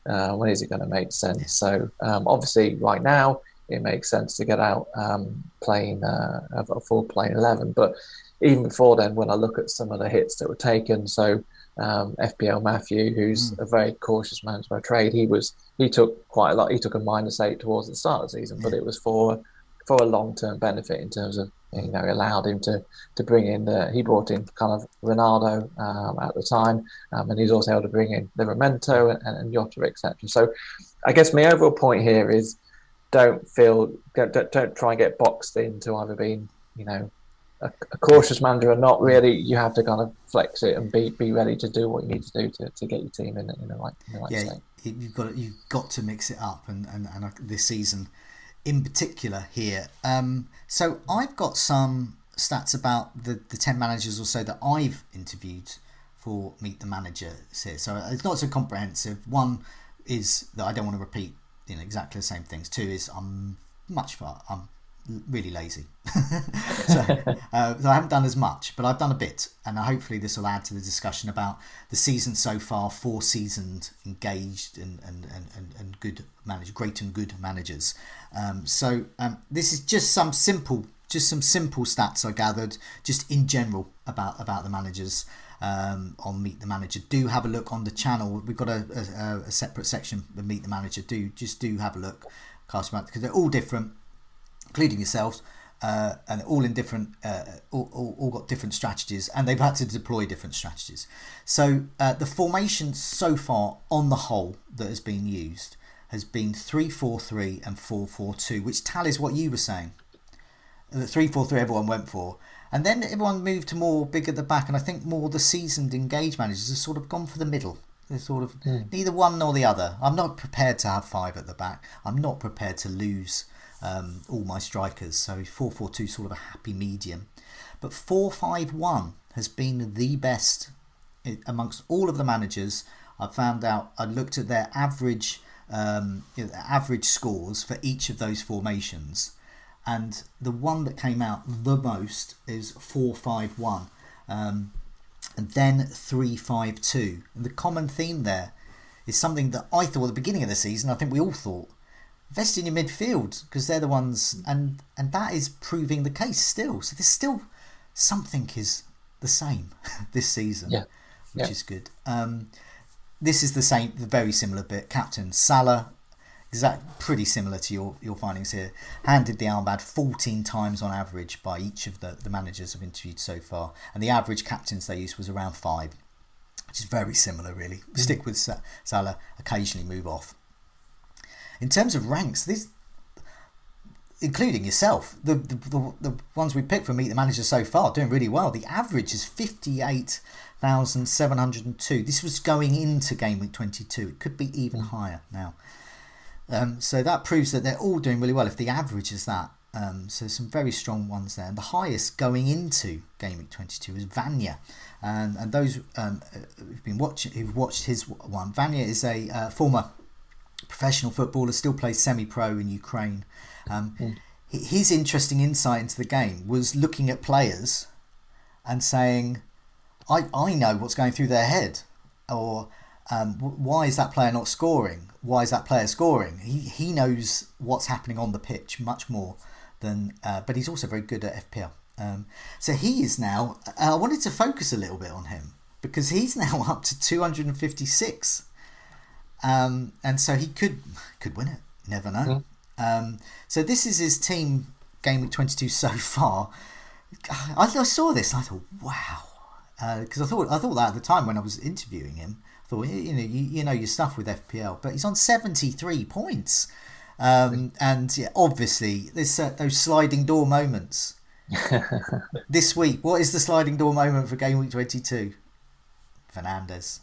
Speaker 3: uh, when is it going to make sense? So um, obviously, right now, it makes sense to get out um, playing uh, a full playing eleven. But even before then, when I look at some of the hits that were taken, so um, FPL Matthew, who's mm. a very cautious man by trade, he was he took quite a lot. He took a minus eight towards the start of the season, but it was for for a long term benefit in terms of you know allowed him to to bring in the he brought in kind of Ronaldo um, at the time, um, and he's also able to bring in Livramento and, and Jota etc. So I guess my overall point here is don't feel don't, don't try and get boxed into either being you know a, a, cautious manager or not really you have to kind of flex it and be be ready to do what you need to do to, to get your team in, in the right, in the right
Speaker 2: yeah,
Speaker 3: state.
Speaker 2: You've got you've got to mix it up and and, and this season in particular here. Um, so I've got some stats about the, the 10 managers or so that I've interviewed for Meet the Manager here. So it's not so comprehensive. One is that I don't want to repeat you know exactly the same things. Two is I'm much far I'm really lazy. so, uh, so I haven't done as much, but I've done a bit, and hopefully this will add to the discussion about the season so far. Four seasoned, engaged, and and, and, and good managers, great and good managers. Um, so um, this is just some simple, just some simple stats I gathered, just in general about about the managers. Um, on Meet the Manager. Do have a look on the channel. We've got a, a, a separate section of Meet the Manager. Do just do have a look, cast because they're all different including yourselves, uh, and all in different, uh, all, all, all, got different strategies, and they've had to deploy different strategies. So uh, the formation so far, on the whole, that has been used has been three four three and four four two, which tallies what you were saying. The three four three everyone went for, and then everyone moved to more big at the back, and I think more the seasoned engaged managers have sort of gone for the middle. They're sort of mm. neither one nor the other. I'm not prepared to have five at the back. I'm not prepared to lose um, all my strikers. So 4 4 2 sort of a happy medium. But 4 5 1 has been the best amongst all of the managers. I found out, I looked at their average. Um, you know, average scores for each of those formations, and the one that came out the most is four five one, um, and then three five two. And the common theme there is something that I thought at the beginning of the season. I think we all thought invest in your midfield because they're the ones, and and that is proving the case still. So there's still something is the same this season,
Speaker 3: yeah.
Speaker 2: which
Speaker 3: yeah.
Speaker 2: is good. Um, this is the same, the very similar bit. Captain Salah, exact, pretty similar to your your findings here. Handed the armband 14 times on average by each of the the managers I've interviewed so far, and the average captains they used was around five, which is very similar, really. Mm. Stick with Salah, occasionally move off. In terms of ranks, this including yourself, the, the, the, the, ones we picked from Meet the Manager so far doing really well. The average is 58,702. This was going into Game Week 22. It could be even higher now. Um, so that proves that they're all doing really well if the average is that. Um, so some very strong ones there. And the highest going into Game Week 22 is Vanya. And, and those um, who've been watching, who've watched his one, Vanya is a uh, former professional footballer, still plays semi pro in Ukraine. Um, mm. His interesting insight into the game was looking at players and saying, I, I know what's going through their head. Or um, why is that player not scoring? Why is that player scoring? He, he knows what's happening on the pitch much more than, uh, but he's also very good at FPL. Um, so he is now, uh, I wanted to focus a little bit on him because he's now up to 256 um, and so he could could win it. Never know. Mm. Um, so this is his team game week 22 so far. I, I saw this and I thought, wow, because uh, I thought I thought that at the time when I was interviewing him. I thought you know you, you know your stuff with FPL, but he's on 73 points. Um, and yeah, obviously, there's uh, those sliding door moments. this week, what is the sliding door moment for game week 22? Fernandes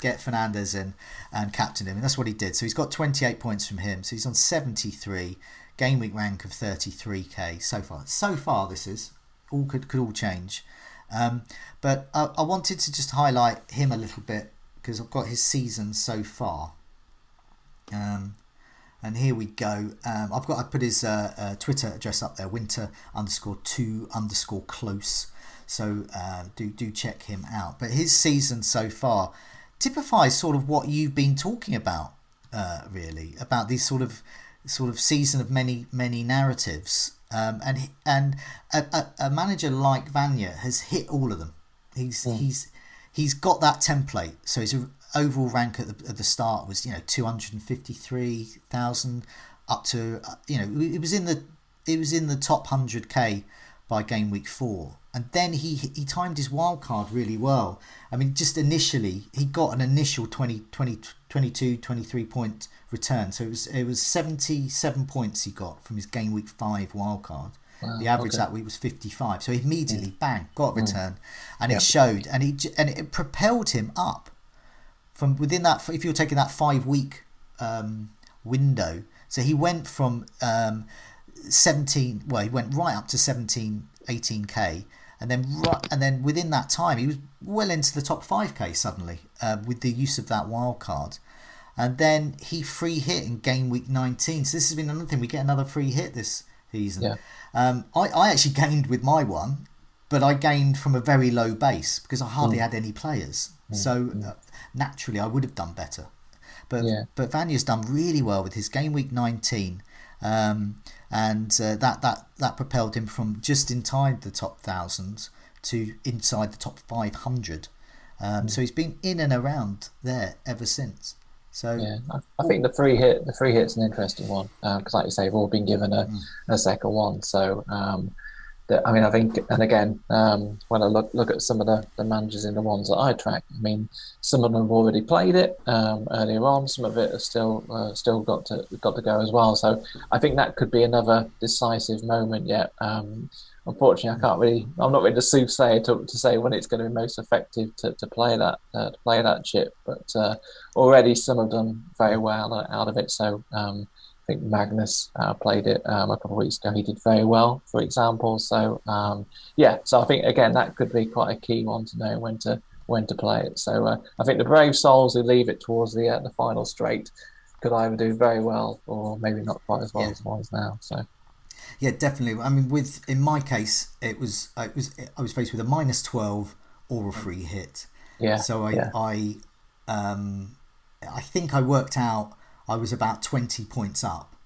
Speaker 2: get Fernandes in and captain him. And that's what he did. So he's got 28 points from him. So he's on 73. Game week rank of 33k so far. So far, this is all could could all change. Um, but I, I wanted to just highlight him a little bit because I've got his season so far. Um, and here we go. Um, I've got I put his uh, uh, Twitter address up there. Winter underscore two underscore close. So uh, do do check him out. But his season so far typifies sort of what you've been talking about, uh, really, about these sort of sort of season of many many narratives. Um, and and a, a, manager like Vanya has hit all of them. He's mm. he's he's got that template. So his overall rank at the, at the start was you know two hundred and fifty three thousand up to uh, you know it was in the it was in the top hundred k by game week four and then he he timed his wild card really well. I mean, just initially he got an initial 20, 20 22, 23 point return. So it was it was 77 points he got from his game week 5 wild card. Wow, the average okay. that week was 55. So he immediately mm. bang got a mm. return mm. and yep. it showed and it and it propelled him up from within that if you're taking that 5 week um, window. So he went from um, 17 well he went right up to 17 18k and then right, and then within that time he was well into the top 5k suddenly uh, with the use of that wild card and then he free hit in game week 19 so this has been another thing we get another free hit this season.
Speaker 3: Yeah.
Speaker 2: um, I, I actually gained with my one, but I gained from a very low base because I hardly
Speaker 3: Mm.
Speaker 2: had any players. So uh, naturally, I would have done better. But
Speaker 3: Yeah.
Speaker 2: but Vanya's done really well with his game week 19, um, and uh, that that that propelled him from just inside the top thousand to inside the top 500. Um, So he's been in and around there ever since. So
Speaker 3: Yeah, I, I think the free hit, the free hit's an interesting one because, like you say, we've all been given a, a second one. So, um, the, I mean, I think, and again, um, when I look look at some of the, the managers in the ones that I track, I mean, some of them have already played it um, earlier on. Some of it has still uh, still got to got to go as well. So, I think that could be another decisive moment yet. Um, unfortunately, I can't really. I'm not really the soothsayer to, to say when it's going to be most effective to, to play that uh, to play that chip. But uh, already some have done very well out of it. So um, think Magnus uh, played it um, a couple of weeks ago. He did very well, for example. So um, yeah, so I think again that could be quite a key one to know when to when to play it. So uh, I think the brave souls who leave it towards the uh, the final straight could either do very well or maybe not quite as well
Speaker 2: Yeah.
Speaker 3: as ones now. So.
Speaker 2: Yeah, definitely. I mean, with in my case, it was it was I was faced with a minus twelve or a free hit.
Speaker 3: Yeah,
Speaker 2: So I
Speaker 3: yeah.
Speaker 2: I um I think I worked out I was about twenty points up.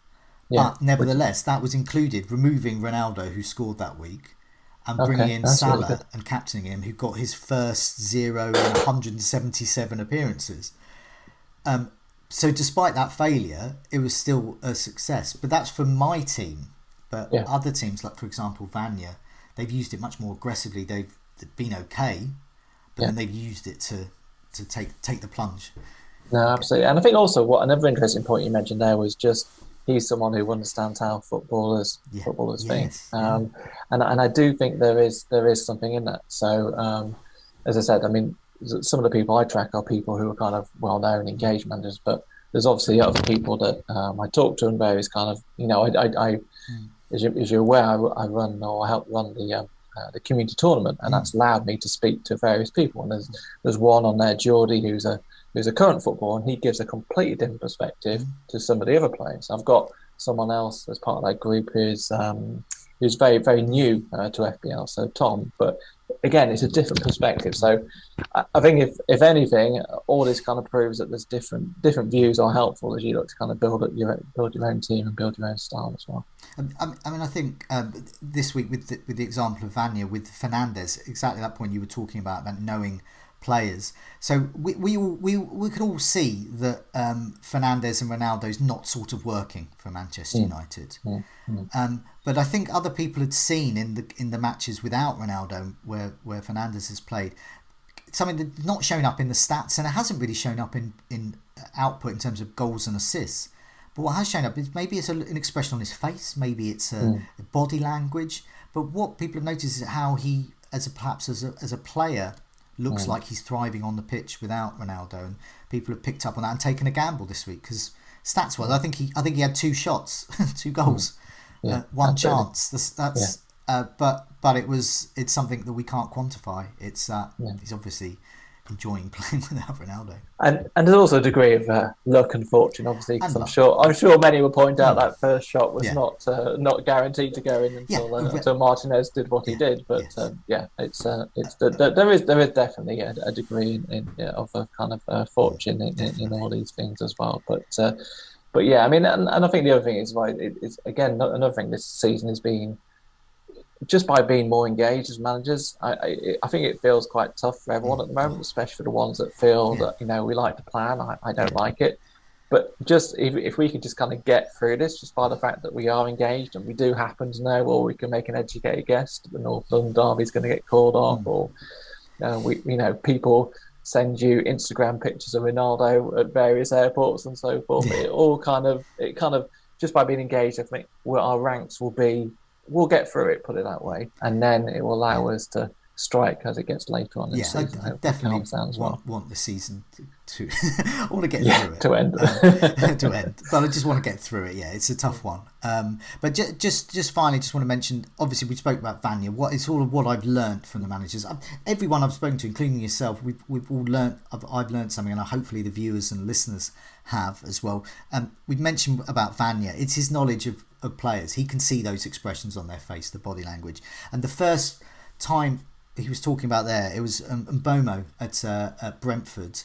Speaker 3: Yeah,
Speaker 2: But nevertheless, that was included removing Ronaldo, who scored that week, and
Speaker 3: Okay,
Speaker 2: bringing in
Speaker 3: that's really
Speaker 2: Salah and captaining him, who got his first zero in 177 appearances. Um, so despite that failure, it was still a success. But that's for my team. But
Speaker 3: Yeah.
Speaker 2: other teams, like for example Vanya, they've used it much more aggressively. They've been okay, but
Speaker 3: Yeah.
Speaker 2: then they've used it to to take take the plunge.
Speaker 3: No, absolutely. And I think also what another interesting point you mentioned there was just he's someone who understands how footballers
Speaker 2: Yeah.
Speaker 3: footballers think.
Speaker 2: Yes, yeah.
Speaker 3: Um, and and I do think there is there is something in that. So um, as I said, I mean some of the people I track are people who are kind of well known engaged managers, but there's obviously other people that um, I talk to and various kind of you know I, I, I as, you, as you're aware I, I run or I help run the um, uh, the community tournament, and that's allowed me to speak to various people. And there's there's one on there, Geordie, who's a who's a current footballer, and he gives a completely different perspective to some of the other players. I've got someone else as part of that group who's um, who's very very new uh, to FPL, so Tom. But again, it's a different perspective. So I, think if if anything, all this kind of proves that there's different different views are helpful as you look to kind of build up your build your own team and build your own style as well.
Speaker 2: Um, I I mean, I think um, this week with the, with the example of Vanya with Fernandes, exactly that point you were talking about about knowing players. So we we all- we we could all see that um, Fernandes and Ronaldo's not sort of working for Manchester hmm. United. Hmm. Hmm. Um, but I think other people had seen in the in the matches without Ronaldo, where where Fernandes has played, something that's not shown up in the stats, and it hasn't really shown up in in uh, output in terms of goals and assists. But what has shown up is maybe it's a, an expression on his face, maybe it's a, a body language. But what people have noticed is how he, as a perhaps as a, as a player, looks like he's thriving on the pitch without Ronaldo, and people have picked up on that and taken a gamble this week because stats wise, I think he I think he had two shots, two goals,
Speaker 3: Yeah,
Speaker 2: uh, one
Speaker 3: absolutely.
Speaker 2: chance. That's, that's uh, but but it was it's something that we can't quantify. It's that he's obviously enjoying playing without Ronaldo.
Speaker 3: And and there's also a degree of uh, luck and fortune, obviously, because I'm
Speaker 2: luck.
Speaker 3: sure I'm sure many will point out that first shot was
Speaker 2: Yeah.
Speaker 3: not uh, not guaranteed to go in until
Speaker 2: Yeah,
Speaker 3: uh, until Martinez did what he did. But
Speaker 2: yes.
Speaker 3: um, yeah, it's uh, it's th- th- there is there is definitely a, a degree in, in, yeah, of a kind of uh, fortune in, in, all these things as well. But uh, but yeah, I mean, and, and I think the other thing is right. It, it's again another thing this season has been just by being more engaged as managers, I, I, I think it feels quite tough for everyone at the moment, especially for the ones that feel that you know we like to plan. I, I don't like it, but just if, if we can just kind of get through this, just by the fact that we are engaged and we do happen to know, or we can make an educated guess that the North London Derby is going to get called off, or uh, we you know people send you Instagram pictures of Ronaldo at various airports and so forth. It all kind of it kind of just by being engaged, I think well, our ranks will be we'll get through it, put it that way, and then it will allow us to strike as it gets later on in
Speaker 2: Yeah,
Speaker 3: the
Speaker 2: I,
Speaker 3: season.
Speaker 2: I definitely
Speaker 3: down well.
Speaker 2: want, want the season to. I want to get
Speaker 3: Yeah,
Speaker 2: through it
Speaker 3: to end.
Speaker 2: to end. But I just want to get through it. Yeah, it's a tough one. Um, but ju- just just finally, just want to mention. Obviously, we spoke about Vanya. What it's all of what I've learnt from the managers. i everyone I've spoken to, including yourself, we've we've all learnt. I've, I've learnt something, and hopefully the viewers and listeners have as well. Um, we've mentioned about Vanya. It's his knowledge of of players. He can see those expressions on their face, the body language. And the first time he was talking about there, it was um, Mbeumo at, uh, at Brentford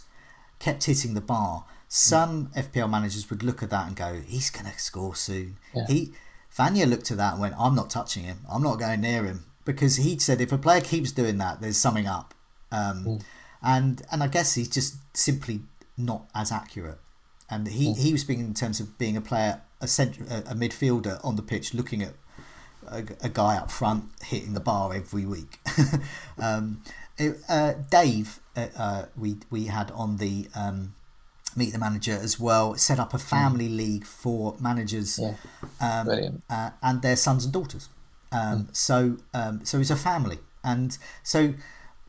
Speaker 2: kept hitting the bar. Some FPL managers would look at that and go, "He's going to score soon."
Speaker 3: Yeah.
Speaker 2: He Vanya looked at that and went, "I'm not touching him. I'm not going near him." Because he said if a player keeps doing that, there's something up. Um,
Speaker 3: Mm.
Speaker 2: And and I guess he's just simply not as accurate. And he,
Speaker 3: Mm.
Speaker 2: he was speaking in terms of being a player, a, a midfielder on the pitch, looking at a, a guy up front hitting the bar every week. um, it, uh, Dave, uh, uh, we we had on the um, meet the manager as well, set up a family league for managers
Speaker 3: Yeah.
Speaker 2: um, uh, and their sons and daughters. Um, So um, so it's a family, and so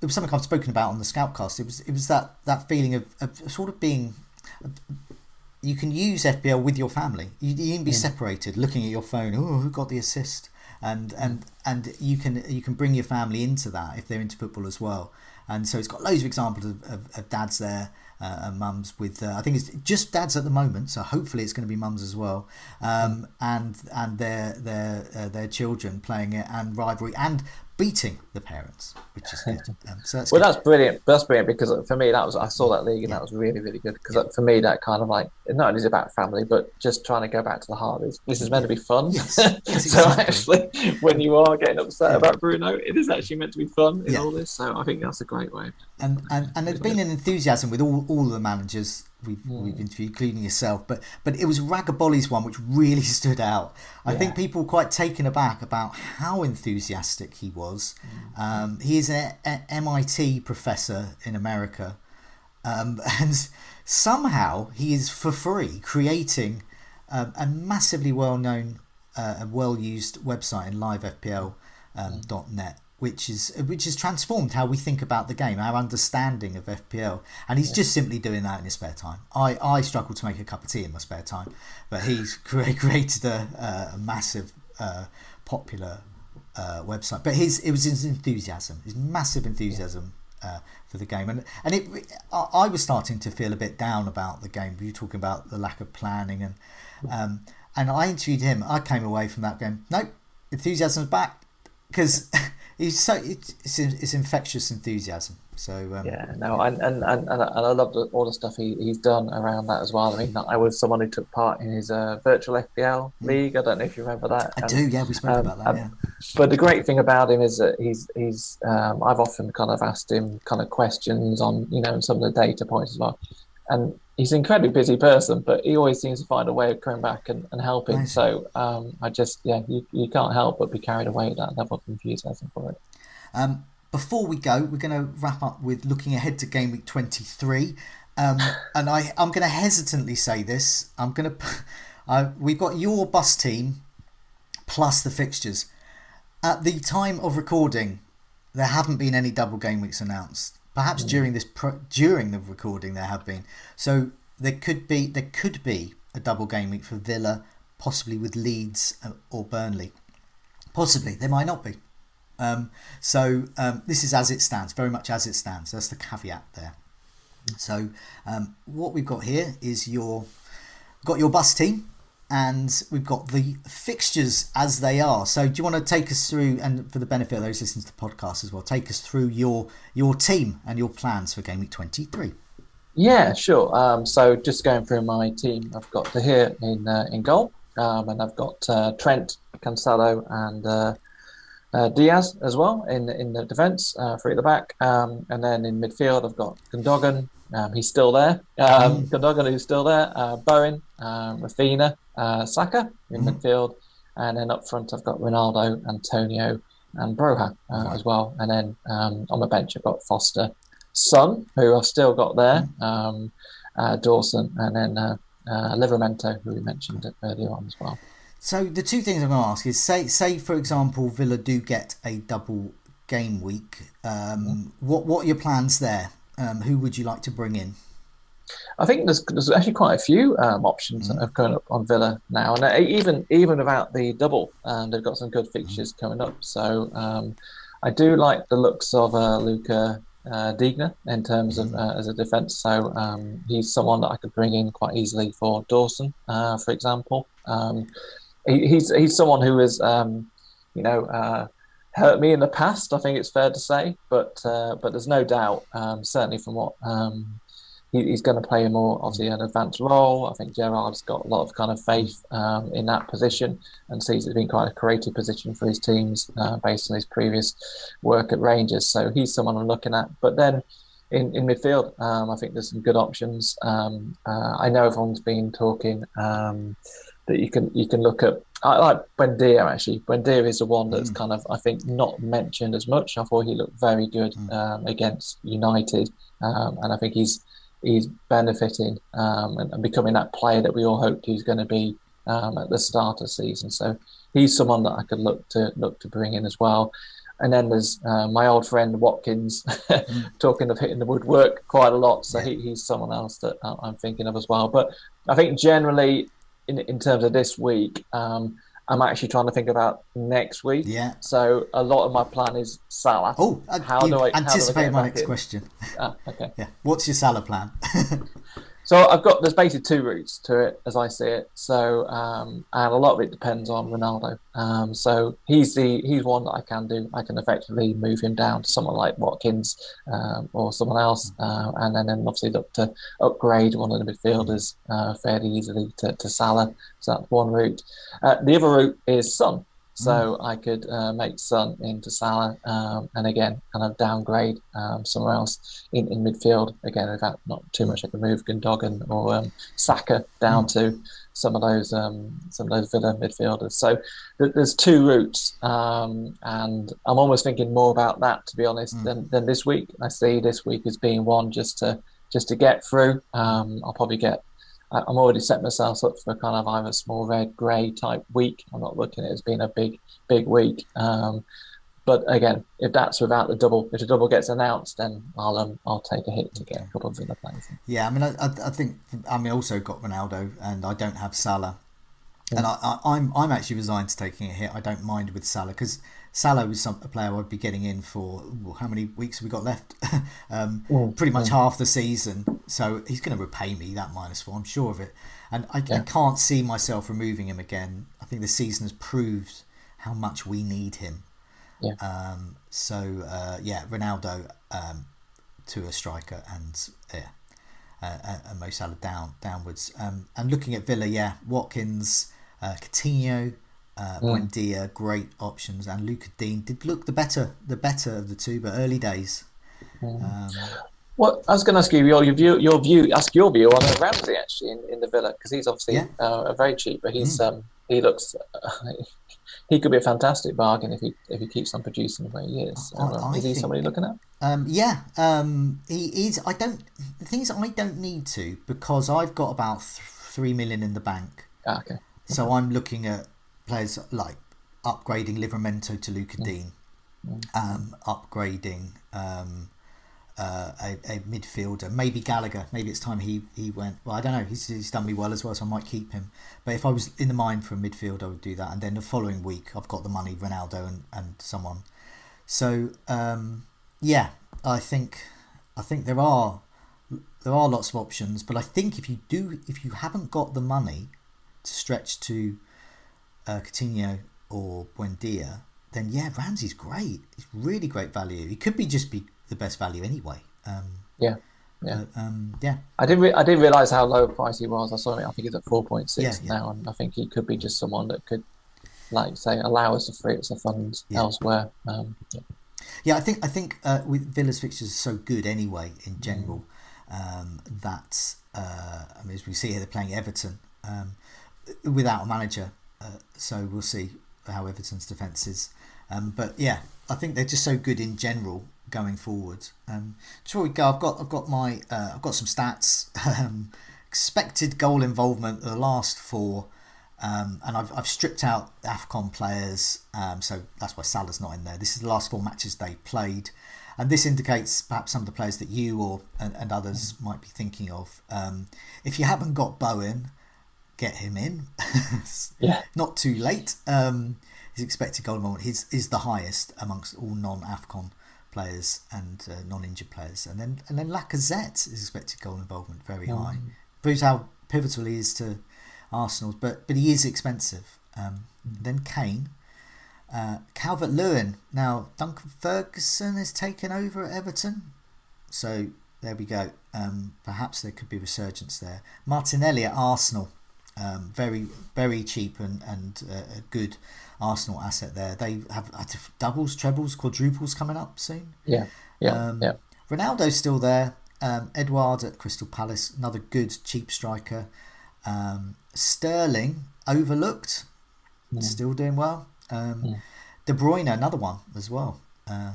Speaker 2: it was something I've spoken about on the Scoutcast. It was it was that that feeling of, of sort of being. You can use FPL with your family. You, you can be separated, looking at your phone. Oh, who got the assist? And and and you can you can bring your family into that if they're into football as well. And so it's got loads of examples of, of, of dads there uh, and mums with. Uh, I think it's just dads at the moment, so hopefully it's going to be mums as well. Um, and and their their uh, their children playing it and rivalry and beating the parents, which is good. Um, so that's
Speaker 3: Well,
Speaker 2: good.
Speaker 3: that's brilliant. That's brilliant because for me, that was I saw that league and
Speaker 2: Yeah.
Speaker 3: that was really, really good. Because for me, that kind of like not only is it about family, but just trying to go back to the heart. Is this is meant to be fun?
Speaker 2: Yes, yes,
Speaker 3: so
Speaker 2: exactly.
Speaker 3: actually, when you are getting upset
Speaker 2: Yeah.
Speaker 3: about Bruno, it is actually meant to be fun in
Speaker 2: Yeah.
Speaker 3: all this. So I think that's a great way.
Speaker 2: and and, and there's been an enthusiasm with all, all the managers we've, we've interviewed, including yourself. But but it was Ragabolly's one which really stood out. I think people were quite taken aback about how enthusiastic he was.
Speaker 3: Hmm.
Speaker 2: Um, he is an MIT professor in America, um, and somehow he is for free creating um, a massively well-known, uh, and well-used website in livefpl.net, um, .net, which is which has transformed how we think about the game, our understanding of FPL, and he's just simply doing that in his spare time. I, I struggle to make a cup of tea in my spare time, but he's created a, a massive, uh, popular uh, website. But his it was his enthusiasm, his massive enthusiasm uh, for the game, and and it I, I was starting to feel a bit down about the game. You were talking about the lack of planning, and um, and I interviewed him. I came away from that going, nope, enthusiasm's back because he's so it's, it's, infectious enthusiasm. So um,
Speaker 3: Yeah, no, and and, and, and I love the, all the stuff he, he's done around that as well. I mean, I was someone who took part in his uh, virtual FPL league. I don't know if you remember that.
Speaker 2: I do. Yeah, we spoke
Speaker 3: um,
Speaker 2: about that.
Speaker 3: um,
Speaker 2: yeah.
Speaker 3: But the great thing about him is that he's he's um, I've often kind of asked him kind of questions on you know some of the data points as well, and he's an incredibly busy person, but he always seems to find a way of coming back and, and helping.
Speaker 2: Nice.
Speaker 3: So um, I just yeah you, you can't help but be carried away with that level of enthusiasm for it.
Speaker 2: Um, before we go, we're going to wrap up with looking ahead to game week 23. Um, and I, I'm going to hesitantly say this. I'm going to. I, we've got your bus team plus the fixtures. At the time of recording, there haven't been any double game weeks announced. Perhaps during this pro, during the recording there have been. So there could be there could be a double game week for Villa, possibly with Leeds uh, or Burnley. Possibly there might not be. Um, so um, this is as it stands, very much as it stands. That's the caveat there. So um, what we've got here is your got your bus team, and we've got the fixtures as they are. So do you want to take us through, and for the benefit of those listening to the podcast as well, take us through your your team and your plans for game week twenty three.
Speaker 3: Yeah, sure. Um, so just going through my team, I've got De Gea in uh, in goal, um, and I've got uh, Trent, Cancelo, and uh, uh, Diaz as well in in the defence, uh, three at the back, um, and then in midfield I've got Gundogan. Um, he's still there. Um, Gundogan who's still there. Uh, Bowen, um, Rafinha, uh, Saka in midfield, and then up front I've got Ronaldo, Antonio, and Broja uh, as well. And then um, on the bench I've got Foster, Son, who I've still got there, um, uh, Dawson, and then uh, uh, Livramento, who we mentioned earlier on as well.
Speaker 2: So the two things I'm going to ask is say say for example Villa do get a double game week. Um, what what are your plans there? Um, who would you like to bring in?
Speaker 3: I think there's there's actually quite a few um, options that have gone up on Villa now, and uh, even even without the double, um, they've got some good fixtures coming up. So um, I do like the looks of uh, Luca uh, Digne in terms of uh, as a defence. So um, he's someone that I could bring in quite easily for Dawson, uh, for example. Um, he, he's he's someone who has um, you know uh, hurt me in the past. I think it's fair to say, but uh, but there's no doubt, um, certainly from what um, he, he's going to play a more obviously an advanced role. I think Gerrard's got a lot of kind of faith um, in that position and sees it being quite a creative position for his teams uh, based on his previous work at Rangers. So he's someone I'm looking at. But then in, in midfield, um, I think there's some good options. Um, uh, I know everyone's been talking um, that you can you can look at. I like Buendia actually. Buendia is the one that's mm. kind of I think not mentioned as much. I thought he looked very good mm. um, against United, um, and I think he's he's benefiting um, and, and, becoming that player that we all hoped he's going to be um, at the start of the season. So he's someone that I could look to look to bring in as well. And then there's uh, my old friend Watkins, mm. talking of hitting the woodwork quite a lot. So he, he's someone else that I'm thinking of as well. But I think generally, in, in terms of this week, um, I'm actually trying to think about next week.
Speaker 2: Yeah.
Speaker 3: So a lot of my plan is Salah.
Speaker 2: Oh, uh, how do I anticipate my next in? question?
Speaker 3: Ah, okay.
Speaker 2: yeah. What's your Salah plan?
Speaker 3: So I've got there's basically two routes to it as I see it. So um, and a lot of it depends on Ronaldo. Um, so he's the he's one that I can do. I can effectively move him down to someone like Watkins um, or someone else, uh, and then, then obviously look to upgrade one of the midfielders uh, fairly easily to, to Salah. So that's one route. Uh, the other route is Son. So mm. I could uh, make Son into Salah um, and again kind of downgrade um, somewhere else in, in midfield. Again, without not too much, I could move Gundogan or um, Saka down mm. to some of those um, some of those Villa midfielders. So th- there's two routes, um, and I'm almost thinking more about that to be honest mm. than, than this week. I see this week as being one just to just to get through. Um, I'll probably get I'm already set myself up for kind of either small red grey type week. I'm not looking at it as being a big big week. Um, but again, if that's without the double, if the double gets announced, then I'll um, I'll take a hit to get a couple of Villa players.
Speaker 2: Yeah, I mean, I, I think I mean also got Ronaldo, and I don't have Salah, yeah. and I, I, I'm I'm actually resigned to taking a hit. I don't mind with Salah because Salah was some, a player I'd be getting in for well, how many weeks have we got left? um, mm, pretty much mm. half the season. So he's going to repay me that minus four. I'm sure of it. And I, yeah. I, can't see myself removing him again. I think the season has proved how much we need him.
Speaker 3: Yeah.
Speaker 2: Um, so uh, yeah, Ronaldo um, to a striker and yeah, uh, uh and Mo Salah down downwards. Um, and looking at Villa, yeah, Watkins, uh, Coutinho uh, mm. Buendia, great options, and Luca Digne did look the better, the better of the two, but early days.
Speaker 3: Mm. Um, well, I was going to ask you your, your view, your view, ask your view on Ramsey actually in, in the Villa because he's obviously yeah. uh, very cheap, but he's mm. um, he looks uh, he could be a fantastic bargain if he if he keeps on producing the way he is. I, I is he somebody looking at?
Speaker 2: Um, yeah, um, he is. I don't. The thing is, I don't need to because I've got about th- three million in the bank.
Speaker 3: Ah, okay.
Speaker 2: So I'm looking at players like upgrading Livramento to Luca mm. Digne, mm. um, upgrading um, uh, a, a, midfielder, maybe Gallagher. Maybe it's time he, he went. Well, I don't know. He's, he's done me well as well, so I might keep him. But if I was in the mind for a midfield, I would do that. And then the following week, I've got the money, Ronaldo and, and someone. So um, yeah, I think I think there are there are lots of options. But I think if you do, if you haven't got the money to stretch to uh, Coutinho or Buendia, then yeah, Ramsey's great. He's really great value. He could be just be the best value anyway. Um,
Speaker 3: yeah. Yeah,
Speaker 2: um, yeah.
Speaker 3: I didn't. Re- I didn't realize how low price he was. I saw him. I think he's at four point six yeah, now, and I think he could be just someone that could, like, say, allow us to free up some funds yeah. elsewhere. Um,
Speaker 2: yeah. yeah, I think. I think uh, with Villa's fixtures are so good anyway in general mm. um, that uh, I mean, as we see here, they're playing Everton um, without a manager. Uh, so we'll see how Everton's defence is. Um, but yeah, I think they're just so good in general going forward. Um, before we go, I've got I've got my uh, I've got some stats. Um, expected goal involvement the last four, um, and I've, I've stripped out Afcon players, um, so that's why Salah's not in there. This is the last four matches they played, and this indicates perhaps some of the players that you or and, and others might be thinking of. Um, if you haven't got Bowen get him in.
Speaker 3: yeah.
Speaker 2: Not too late. Um, his expected goal involvement is, is the highest amongst all non AFCON players and uh, non injured players. And then and then Lacazette is expected goal involvement very mm. high. Proves how pivotal he is to Arsenal, but but he is expensive. Um, then Kane. Uh, Calvert Lewin. Now, Duncan Ferguson has taken over at Everton. So there we go. Um, perhaps there could be resurgence there. Martinelli at Arsenal. Um, very, very cheap and, and uh, a good Arsenal asset there. They have doubles, trebles, quadruples coming up soon.
Speaker 3: Yeah, yeah, um, yeah.
Speaker 2: Ronaldo's still there. Um, Edouard at Crystal Palace, another good cheap striker. Um, Sterling overlooked, mm. still doing well. Um, mm. De Bruyne, another one as well. Uh,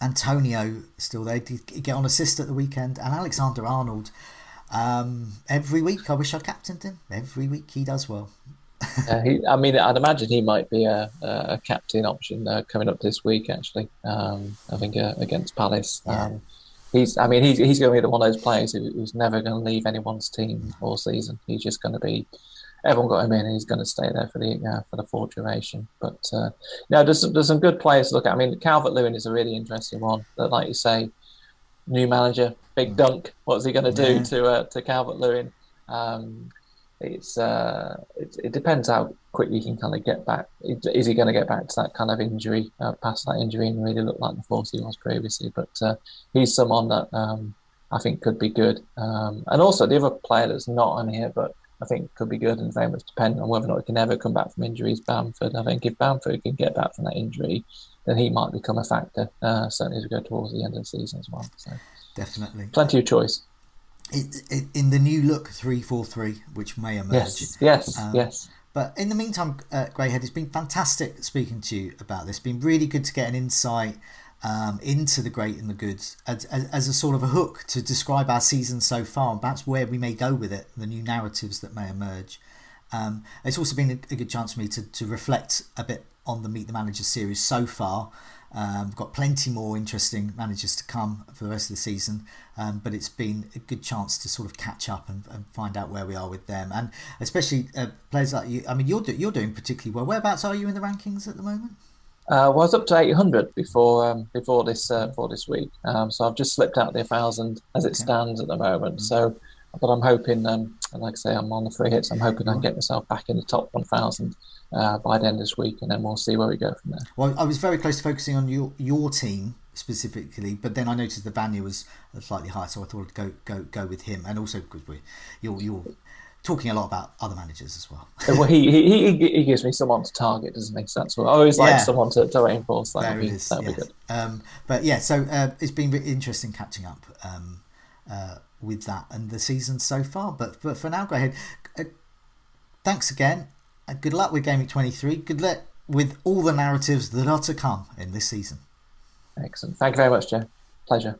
Speaker 2: Antonio still there. Did get on assist at the weekend, and Alexander Arnold. Um, every week, I wish I captained him. Every week, he does well.
Speaker 3: uh, he, I mean, I'd imagine he might be a, a captain option uh, coming up this week. Actually, um, I think uh, against Palace. Yeah. Um, he's, I mean, he's, he's going to be the one of those players who, who's never going to leave anyone's team all season. He's just going to be. Everyone got him in. and he's going to stay there for the uh, for the full duration. But uh, you know, there's there's some good players to look at. I mean, Calvert Lewin is a really interesting one. That, like you say, new manager, big mm. dunk. What's he going to do yeah. to uh, to Calvert Lewin? Um, it's uh, it, it, depends how quickly he can kind of get back. Is he going to get back to that kind of injury, uh, past that injury, and really look like the force he was previously? But uh, he's someone that um, I think could be good. Um, and also the other player that's not on here, but I think could be good and very much dependent on whether or not he can ever come back from injuries. Bamford, I think if Bamford can get back from that injury, then he might become a factor. Uh, certainly as we go towards the end of the season as well. So
Speaker 2: definitely,
Speaker 3: plenty of choice.
Speaker 2: It, it, in the new look three four three, which may emerge.
Speaker 3: Yes, yes, um, yes.
Speaker 2: But in the meantime, uh, Greyhead, it's been fantastic speaking to you about this. It's been really good to get an insight um, into the great and the good as, as, as, a sort of a hook to describe our season so far and perhaps where we may go with it, the new narratives that may emerge. Um, it's also been a, a, good chance for me to, to reflect a bit on the Meet the Manager series so far um, we've got plenty more interesting managers to come for the rest of the season, um, but it's been a good chance to sort of catch up and, and find out where we are with them, and especially uh, players like you. I mean, you're do, you're doing particularly well. Whereabouts are you in the rankings at the moment?
Speaker 3: Uh, well, I was up to 800 before um, before this uh, before this week, um, so I've just slipped out the 1,000 as it okay. stands at the moment. Mm-hmm. So, but I'm hoping, um, like I say, I'm on the free hits. I'm hoping I can get myself back in the top 1,000 uh, by the end of this week, and then we'll see where we go from there.
Speaker 2: Well, I was very close to focusing on your your team specifically, but then I noticed the Vanya was slightly higher, so I thought I'd go go go with him, and also because we you're you're talking a lot about other managers as well.
Speaker 3: well, he, he he gives me someone to target, doesn't make sense. what I always like someone to, to reinforce. That would be, is, yes. be good.
Speaker 2: Um, but yeah, so uh, it's been interesting catching up um, uh, with that and the season so far. But but for now, go ahead. Uh, thanks again good luck with Week 23. Good luck with all the narratives that are to come in this season.
Speaker 3: Excellent. Thank you very much, Joe. Pleasure.